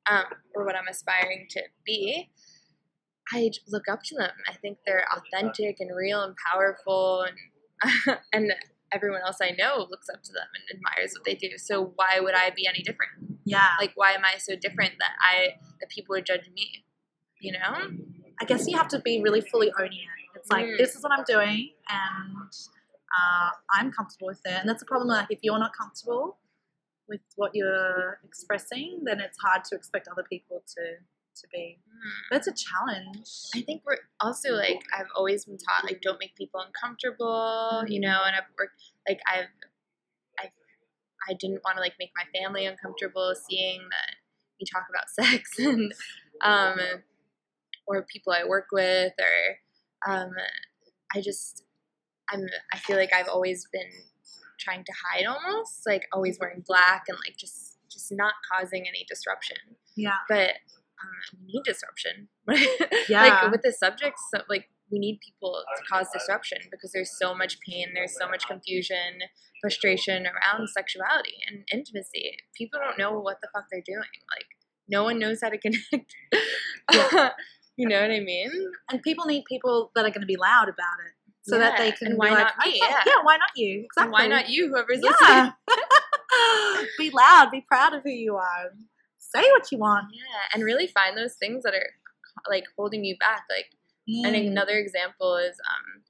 Speaker 1: um, or what I'm aspiring to be, I look up to them. I think they're authentic and real and powerful, and and everyone else I know looks up to them and admires what they do. So why would I be any different?
Speaker 3: Yeah.
Speaker 1: Like, why am I so different that I that people would judge me? You know?
Speaker 3: I guess you have to be really fully owning it. It's like
Speaker 1: Mm.
Speaker 3: this is what I'm doing, and uh, I'm comfortable with it. And that's a problem. Like if you're not comfortable with what you're expressing, then it's hard to expect other people to to be. But it's a challenge.
Speaker 1: I think we're also like I've always been taught like don't make people uncomfortable, you know, and I've worked like I've I didn't want to like make my family uncomfortable seeing that we talk about sex and um or people I work with or um I just I'm I feel like I've always been trying to hide almost like always wearing black and like just just not causing any disruption
Speaker 3: Yeah.
Speaker 1: but um, we need disruption.
Speaker 3: Yeah.
Speaker 1: like with the subjects, so, like we need people to cause disruption because there's so much pain, there's so much confusion, frustration around sexuality and intimacy. People don't know what the fuck they're doing. Like no one knows how to connect. you know what I mean?
Speaker 3: And people need people that are going to be loud about it, so that they can
Speaker 1: and
Speaker 3: be
Speaker 1: why
Speaker 3: like,
Speaker 1: not me?
Speaker 3: "Okay,
Speaker 1: Yeah.
Speaker 3: why not you? Exactly.
Speaker 1: And why not you, whoever's listening?
Speaker 3: Be loud. Be proud of who you are. Say what you want.
Speaker 1: Yeah, and really find those things that are like holding you back. Like And
Speaker 3: Mm.
Speaker 1: another example is um,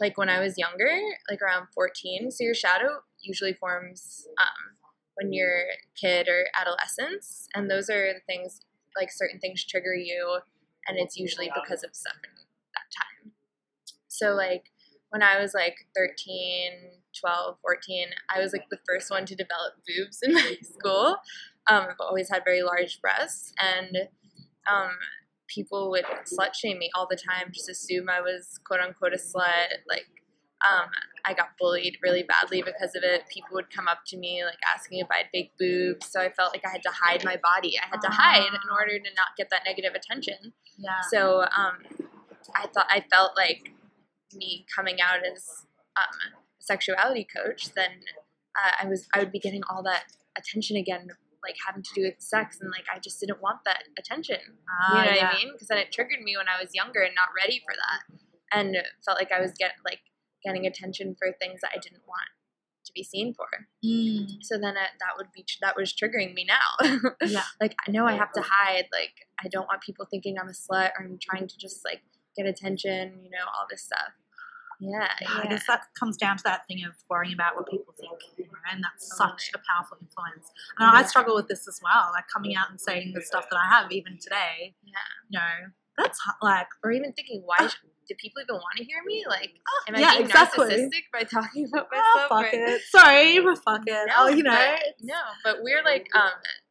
Speaker 1: like when I was younger, like around 14. So your shadow usually forms um, when you're a kid or adolescence. And those are the things, like certain things trigger you. And it's usually because of stuff in that time. So, like, when I was like 13, 12, 14, I was like the first one to develop boobs in my school. Um, I've always had very large breasts, and um, people would slut shame me all the time, just assume I was quote unquote a slut. Like, um, I got bullied really badly because of it. People would come up to me like asking if I had big boobs, so I felt like I had to hide my body. I had to hide in order to not get that negative attention.
Speaker 3: Yeah.
Speaker 1: So um, I thought I felt like me coming out as um, a sexuality coach, then uh, I was I would be getting all that attention again, like having to do with sex, and like I just didn't want that attention.
Speaker 3: Ah,
Speaker 1: you know
Speaker 3: yeah.
Speaker 1: what I mean? Because then it triggered me when I was younger and not ready for that, and felt like I was get like getting attention for things that I didn't want to be seen for.
Speaker 3: Mm,
Speaker 1: So then it, that would be that was triggering me now.
Speaker 3: yeah.
Speaker 1: like I know I have to hide. Like I don't want people thinking I'm a slut or I'm trying to just like get attention. You know all this stuff. Yeah,
Speaker 3: Yeah, I guess that comes down to that thing of worrying about what people think, you know, and that's mm. such a powerful influence. And I struggle with this as well, like coming out and saying the stuff that I have, even today.
Speaker 1: Yeah.
Speaker 3: You know, that's like,
Speaker 1: Or even thinking, why ah. sh- do people even want to hear me? Like, ah, am I
Speaker 3: yeah,
Speaker 1: being
Speaker 3: exactly.
Speaker 1: narcissistic by talking about
Speaker 3: oh,
Speaker 1: myself?
Speaker 3: fuck
Speaker 1: or-
Speaker 3: it. Sorry, but fuck it.
Speaker 1: No,
Speaker 3: oh, you know,
Speaker 1: but- no, but we're like, um,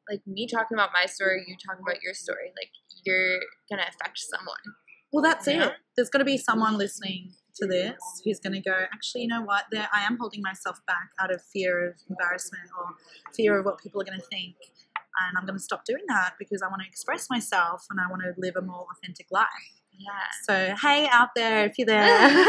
Speaker 1: like me talking about my story, you talking about your story. Like, you're gonna affect someone.
Speaker 3: well, that's
Speaker 1: Yeah.
Speaker 3: it. There's going to be someone listening to this who's going to go, actually, you know what? There, I am holding myself back out of fear of embarrassment or fear of what people are going to think. And I'm going to stop doing that because I want to express myself and I want to live a more authentic life.
Speaker 1: Yeah.
Speaker 3: So, hey, out there, if you're there,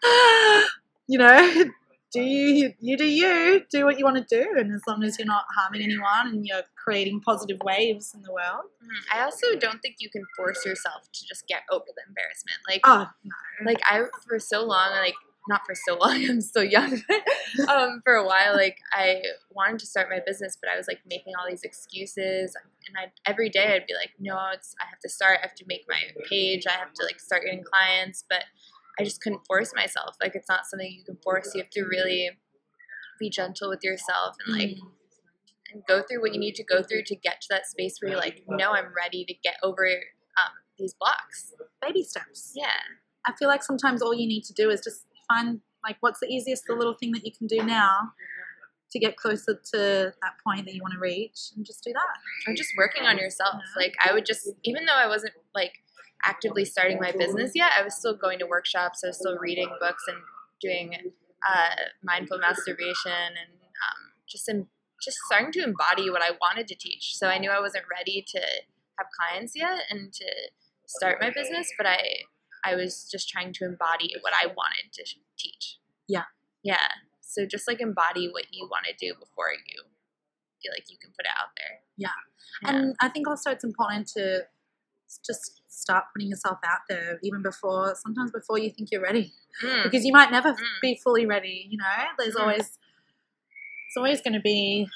Speaker 3: you know, do you you do you do what you want to do, and as long as you're not harming anyone and you're creating positive waves in the world.
Speaker 1: Mm, I also don't think you can force yourself to just get over the embarrassment. Like,
Speaker 3: Oh no,
Speaker 1: like I for so long, like not for so long, I'm still young, but um, for a while, like I wanted to start my business, but I was like making all these excuses, and I every day I'd be like, no, it's I have to start, I have to make my page, I have to like start getting clients, but I just couldn't force myself. Like it's not something you can force. You have to really be gentle with yourself and like
Speaker 3: Mm.
Speaker 1: and go through what you need to go through to get to that space where you're like, no, I'm ready to get over um, these blocks.
Speaker 3: baby steps.
Speaker 1: Yeah.
Speaker 3: I feel like sometimes all you need to do is just find like what's the easiest the little thing that you can do now to get closer to that point that you want to reach, and just do that.
Speaker 1: or just working on yourself. Like I would just, even though I wasn't like actively starting my business yet, I was still going to workshops. I was still reading books and doing uh, mindful masturbation and um, just in, just starting to embody what I wanted to teach. So I knew I wasn't ready to have clients yet and to start my business, but I I was just trying to embody what I wanted to teach.
Speaker 3: Yeah.
Speaker 1: Yeah. So just like embody what you want to do before you feel like you can put it out there.
Speaker 3: Yeah.
Speaker 1: Yeah.
Speaker 3: And I think also it's important to just start putting yourself out there even before, sometimes before you think you're ready.
Speaker 1: Mm.
Speaker 3: Because you might never
Speaker 1: Mm.
Speaker 3: be fully ready, you know? There's
Speaker 1: Mm.
Speaker 3: always, it's always going to be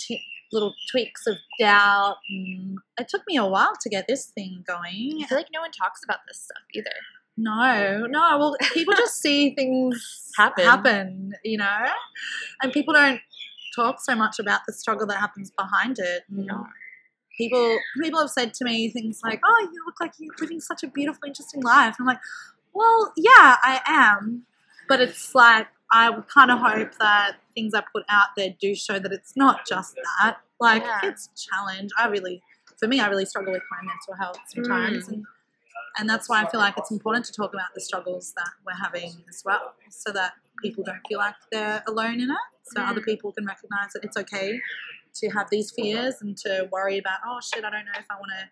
Speaker 3: t- little tweaks of doubt. It took me a while to get this thing going.
Speaker 1: I feel like no one talks about this stuff either.
Speaker 3: No, no. Well, people just see things
Speaker 1: Happen.
Speaker 3: happen, you know, and people don't talk so much about the struggle that happens behind it.
Speaker 1: No.
Speaker 3: People, people have said to me things like, "Oh, you look like you're living such a beautiful, interesting life." I'm like, "Well, yeah, I am, but it's like I would kind of hope that things I put out there do show that it's not just that. Like,
Speaker 1: Yeah.
Speaker 3: it's a challenge. I really, for me, I really struggle with my mental health sometimes,
Speaker 1: Mm.
Speaker 3: and and that's why I feel like it's important to talk about the struggles that we're having as well, so that people don't feel like they're alone in it. So other
Speaker 1: Mm.
Speaker 3: people can recognize that it's okay to have these fears and to worry about, oh shit, I don't know if I want to,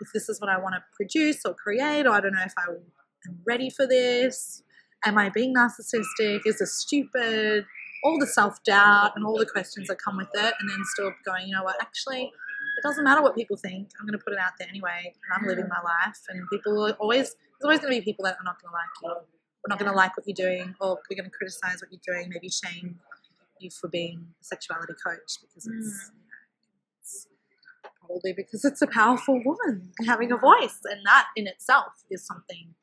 Speaker 3: if this is what I want to produce or create, or I don't know if I am ready for this. Am I being narcissistic? Is this stupid? All the self doubt and all the questions that come with it, and then still going, you know what, actually, it doesn't matter what people think. I'm going to put it out there anyway, and I'm living my life. And people will always, there's always going to be people that are not going to like you. We're not going to like what you're doing, or we're going to criticize what you're doing, maybe shame you for being a sexuality coach because it's, you know, it's probably because it's a powerful woman having a voice, and that in itself is something.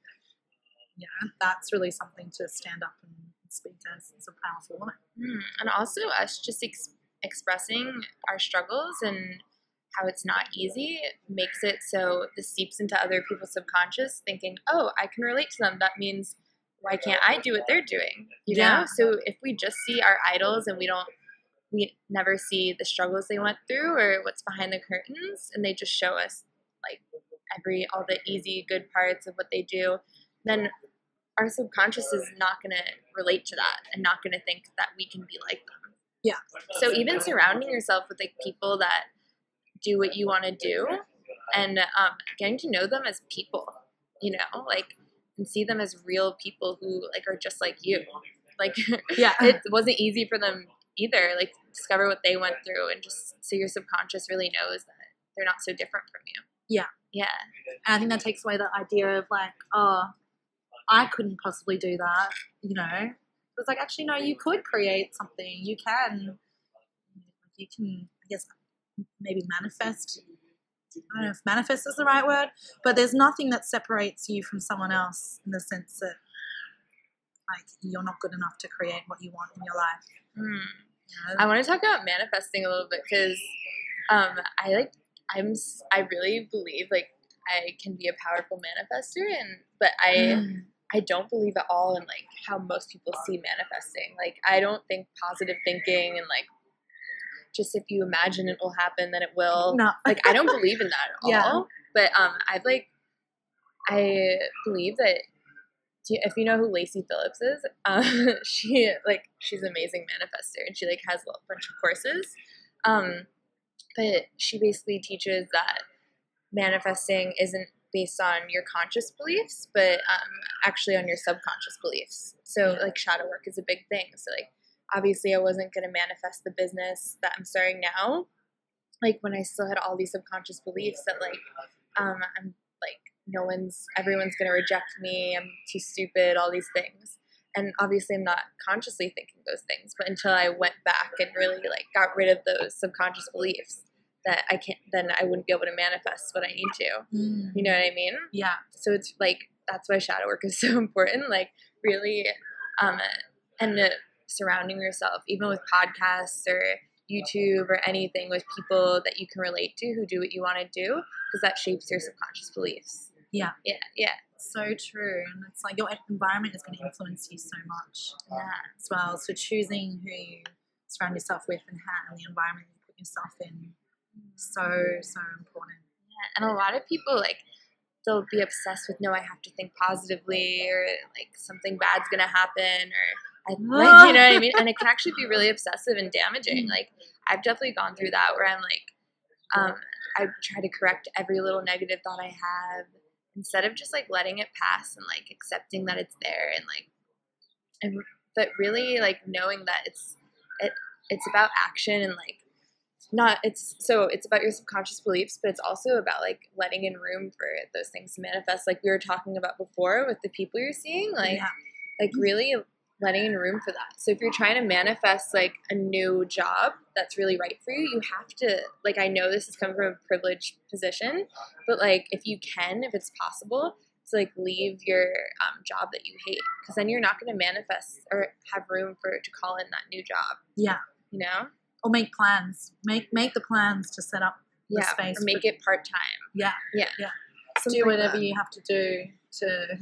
Speaker 3: You know, that's really something to stand up and speak as, as a powerful woman.
Speaker 1: Mm. And also us just ex- expressing our struggles and how it's not easy makes it so this seeps into other people's subconscious thinking, oh, I can relate to them. That means why can't I do what they're doing? You
Speaker 3: Yeah.
Speaker 1: know? So if we just see our idols and we don't we never see the struggles they went through or what's behind the curtains and they just show us like every all the easy good parts of what they do, then our subconscious is not going to relate to that and not going to think that we can be like them.
Speaker 3: Yeah.
Speaker 1: So even surrounding yourself with like people that do what you want to do and um, getting to know them as people, you know, like and see them as real people who like are just like you. Like
Speaker 3: Yeah.
Speaker 1: it wasn't easy for them either. Like discover what they went through and just so your subconscious really knows that they're not so different from you.
Speaker 3: Yeah.
Speaker 1: Yeah.
Speaker 3: And I think that takes away the idea of like, oh, I couldn't possibly do that, you know? It's like, actually, no, you could create something. You can, you can, I guess, maybe manifest. I don't know if manifest is the right word, but there's nothing that separates you from someone else in the sense that, like, you're not good enough to create what you want in your life.
Speaker 1: Mm.
Speaker 3: You know?
Speaker 1: I want to talk about manifesting a little bit because um, I like I'm I really believe like I can be a powerful manifester and but I
Speaker 3: Mm.
Speaker 1: I don't believe at all in like how most people see manifesting. Like I don't think positive thinking and like just if you imagine it will happen then it will.
Speaker 3: no,
Speaker 1: Like I don't believe in that at all.
Speaker 3: Yeah.
Speaker 1: But um I've like I believe that do you- if you know who Lacy Phillips is, um, she like she's an amazing manifester and she like has a bunch of courses. Um, but she basically teaches that manifesting isn't based on your conscious beliefs, but um, actually on your subconscious beliefs. So like shadow work is a big thing. So like obviously I wasn't gonna manifest the business that I'm starting now. Like when I still had all these subconscious beliefs that like um, I'm like no one's everyone's gonna reject me i'm too stupid all these things and obviously i'm not consciously thinking those things but until i went back and really like got rid of those subconscious beliefs that i can't then i wouldn't be able to manifest what i need to
Speaker 3: Mm.
Speaker 1: you know what i mean
Speaker 3: yeah,
Speaker 1: so it's like that's why shadow work is so important like really um and uh, surrounding yourself even with podcasts or youtube or anything with people that you can relate to who do what you want to do because that shapes your subconscious beliefs
Speaker 3: Yeah.
Speaker 1: yeah yeah
Speaker 3: so true. And it's like your environment is going to influence you so much.
Speaker 1: yeah
Speaker 3: as well. So choosing who you surround yourself with and how and the environment you put yourself in so so important.
Speaker 1: Yeah, and a lot of people like they'll be obsessed with no, I have to think positively, or like something bad's gonna happen, or I, like, you know what I mean. And it can actually be really obsessive and damaging. Like I've definitely gone through that where I'm like, um, I try to correct every little negative thought I have instead of just like letting it pass and like accepting that it's there and like, and but really like knowing that it's it it's about action and like not it's so it's about your subconscious beliefs but it's also about like letting in room for those things to manifest like we were talking about before with the people you're seeing like
Speaker 3: yeah.
Speaker 1: like really letting in room for that so if you're trying to manifest like a new job that's really right for you you have to like i know this has come from a privileged position but like if you can if it's possible to like leave your um, job that you hate because then you're not going to manifest or have room for to call in that new job
Speaker 3: Yeah.
Speaker 1: you know
Speaker 3: Or make plans. Make make the plans to set up the
Speaker 1: yeah
Speaker 3: space
Speaker 1: or make
Speaker 3: for-
Speaker 1: it part-time
Speaker 3: Yeah.
Speaker 1: yeah
Speaker 3: Yeah.
Speaker 1: Something
Speaker 3: do whatever
Speaker 1: that.
Speaker 3: you have to do to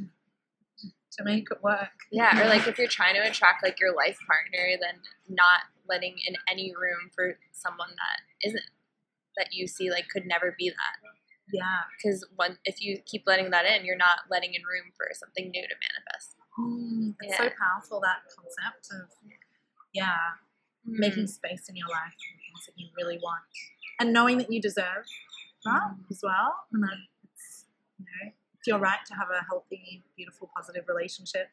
Speaker 3: to make it work.
Speaker 1: Yeah, or like if you're trying to attract like your life partner, then not letting in any room for someone that isn't that you see like could never be that.
Speaker 3: Yeah.
Speaker 1: Because one, if you keep letting that in, you're not letting in room for something new to manifest.
Speaker 3: Mm, it's so powerful that concept of yeah, making
Speaker 1: Mm.
Speaker 3: space in your life for things that you really want. And knowing that you deserve that
Speaker 1: Mm.
Speaker 3: as well. And that it's you know, your right to have a healthy, beautiful, positive relationship.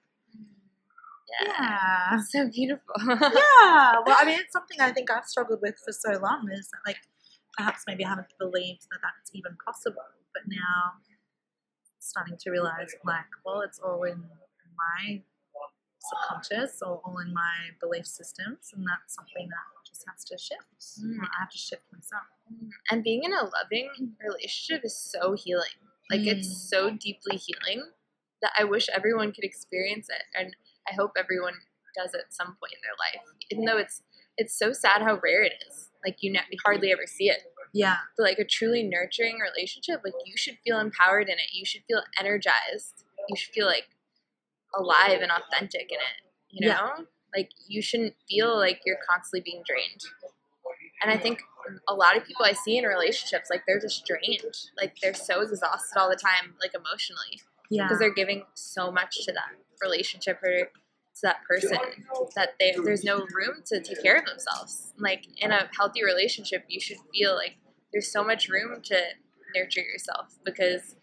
Speaker 1: Yeah.
Speaker 3: Yeah.
Speaker 1: So beautiful.
Speaker 3: yeah. Well, I mean, it's something I think I've struggled with for so long. Is that, like perhaps maybe I haven't believed that that's even possible, but now starting to realize like, well, it's all in my subconscious or all in my belief systems, and that's something that just has to shift.
Speaker 1: Mm.
Speaker 3: I have to shift myself.
Speaker 1: and being in a loving relationship is so healing. Like it's
Speaker 3: Mm.
Speaker 1: so deeply healing that I wish everyone could experience it, and I hope everyone does at some point in their life. Even though it's it's so sad how rare it is. Like you, ne- you hardly ever see it.
Speaker 3: Yeah.
Speaker 1: But like a truly nurturing relationship, like you should feel empowered in it. You should feel energized. You should feel like alive and authentic in it. You know,
Speaker 3: Yeah.
Speaker 1: like you shouldn't feel like you're constantly being drained. And I think a lot of people I see in relationships, like they're just drained. Like they're so exhausted all the time, like emotionally,
Speaker 3: Yeah.
Speaker 1: because they're giving so much to that relationship or to that person that they, there's no room to take care of themselves. Like in a healthy relationship, you should feel like there's so much room to nurture yourself because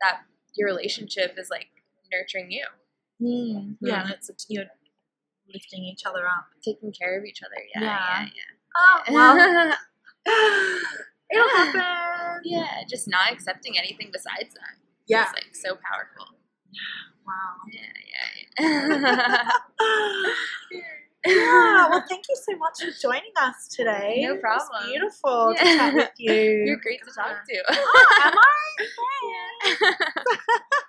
Speaker 1: that your relationship is like nurturing you,
Speaker 3: Mm, yeah, and it's you're lifting each other up.
Speaker 1: taking care of each other. Yeah,
Speaker 3: Yeah.
Speaker 1: yeah,
Speaker 3: Oh,
Speaker 1: yeah.
Speaker 3: well, it'll happen.
Speaker 1: yeah, just not accepting anything besides that.
Speaker 3: Yeah.
Speaker 1: It's like so powerful.
Speaker 3: Wow.
Speaker 1: Yeah, yeah, yeah.
Speaker 3: Yeah. Well, thank you so much for joining us today.
Speaker 1: No problem.
Speaker 3: beautiful to
Speaker 1: Yeah.
Speaker 3: chat with you.
Speaker 1: You're great to talk to.
Speaker 3: Oh, am I?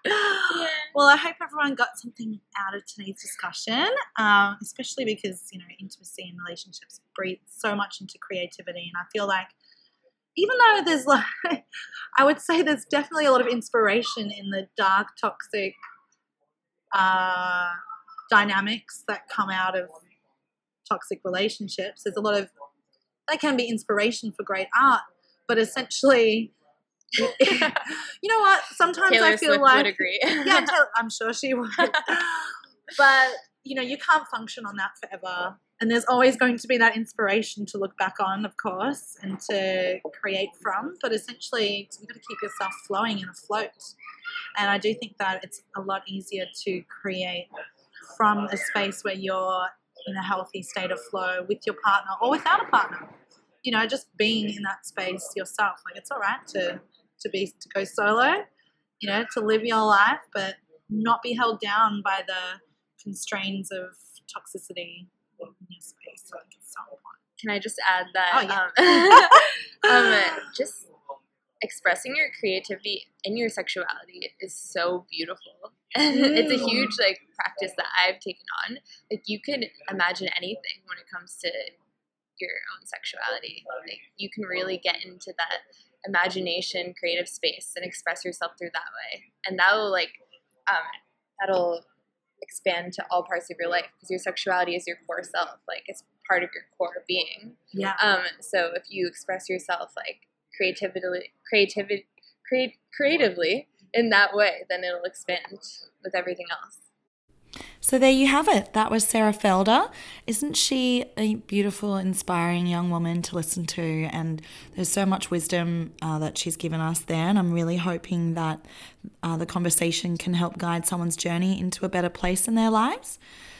Speaker 1: Yeah.
Speaker 3: Well, I hope everyone got something out of today's discussion, um, especially because you know intimacy and relationships breathe so much into creativity, and I feel like even though there's like, I would say there's definitely a lot of inspiration in the dark, toxic uh, dynamics that come out of toxic relationships. There's a lot of that can be inspiration for great art, but essentially. you know what? Sometimes
Speaker 1: Taylor
Speaker 3: I feel
Speaker 1: Swift
Speaker 3: like
Speaker 1: would agree.
Speaker 3: yeah, Taylor, I'm sure she would. but you know, you can't function on that forever, and there's always going to be that inspiration to look back on, of course, and to create from. But essentially, you've got to keep yourself flowing and afloat. And I do think that it's a lot easier to create from a space where you're in a healthy state of flow with your partner or without a partner. You know, just being in that space yourself. Like it's all right to to be to go solo you know, to live your life, but not be held down by the constraints of toxicity in your space. I think it's so important.
Speaker 1: Can I just add that?
Speaker 3: Oh,
Speaker 1: um, um, just expressing your creativity in your sexuality is so beautiful. it's a huge like practice that I've taken on. Like you can imagine anything when it comes to your own sexuality. Like you can really get into that imagination, creative space, and express yourself through that way. And that will like um, that'll expand to all parts of your life because your sexuality is your core self. Like it's part of your core being.
Speaker 3: Yeah.
Speaker 1: Um, so if you express yourself like creativity, creativity, create, creatively in that way, then it'll expand with everything else.
Speaker 2: So there you have it. That was Sarah Felder. Isn't she a beautiful, inspiring young woman to listen to? And there's so much wisdom uh, that she's given us there. And I'm really hoping that uh, the conversation can help guide someone's journey into a better place in their lives.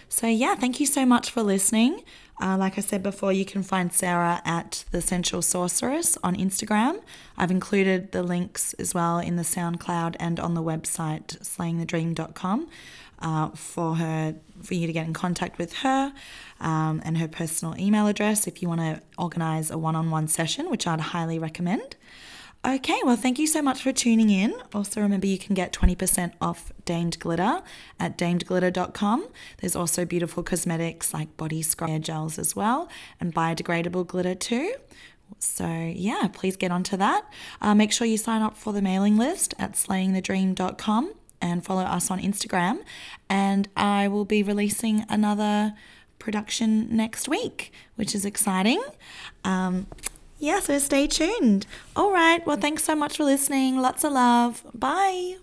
Speaker 2: So, yeah, thank you so much for listening. Uh, like I said before, you can find Sarah at The Sensual Sorceress on Instagram. I've included the links as well in the SoundCloud and on the website slayingthedream.com uh, for her for you to get in contact with her um, and her personal email address if you want to organize a one-on-one session, which I'd highly recommend. Okay, well, thank you so much for tuning in. Also, remember you can get 20% off Damed Glitter at damedglitter.com. There's also beautiful cosmetics like body scrub gels as well, and biodegradable glitter too. So, yeah, please get onto that. Uh, make sure you sign up for the mailing list at slayingthedream.com and follow us on Instagram. And I will be releasing another production next week, which is exciting. Um, yeah, so stay tuned. All right. Well, thanks so much for listening. Lots of love. Bye.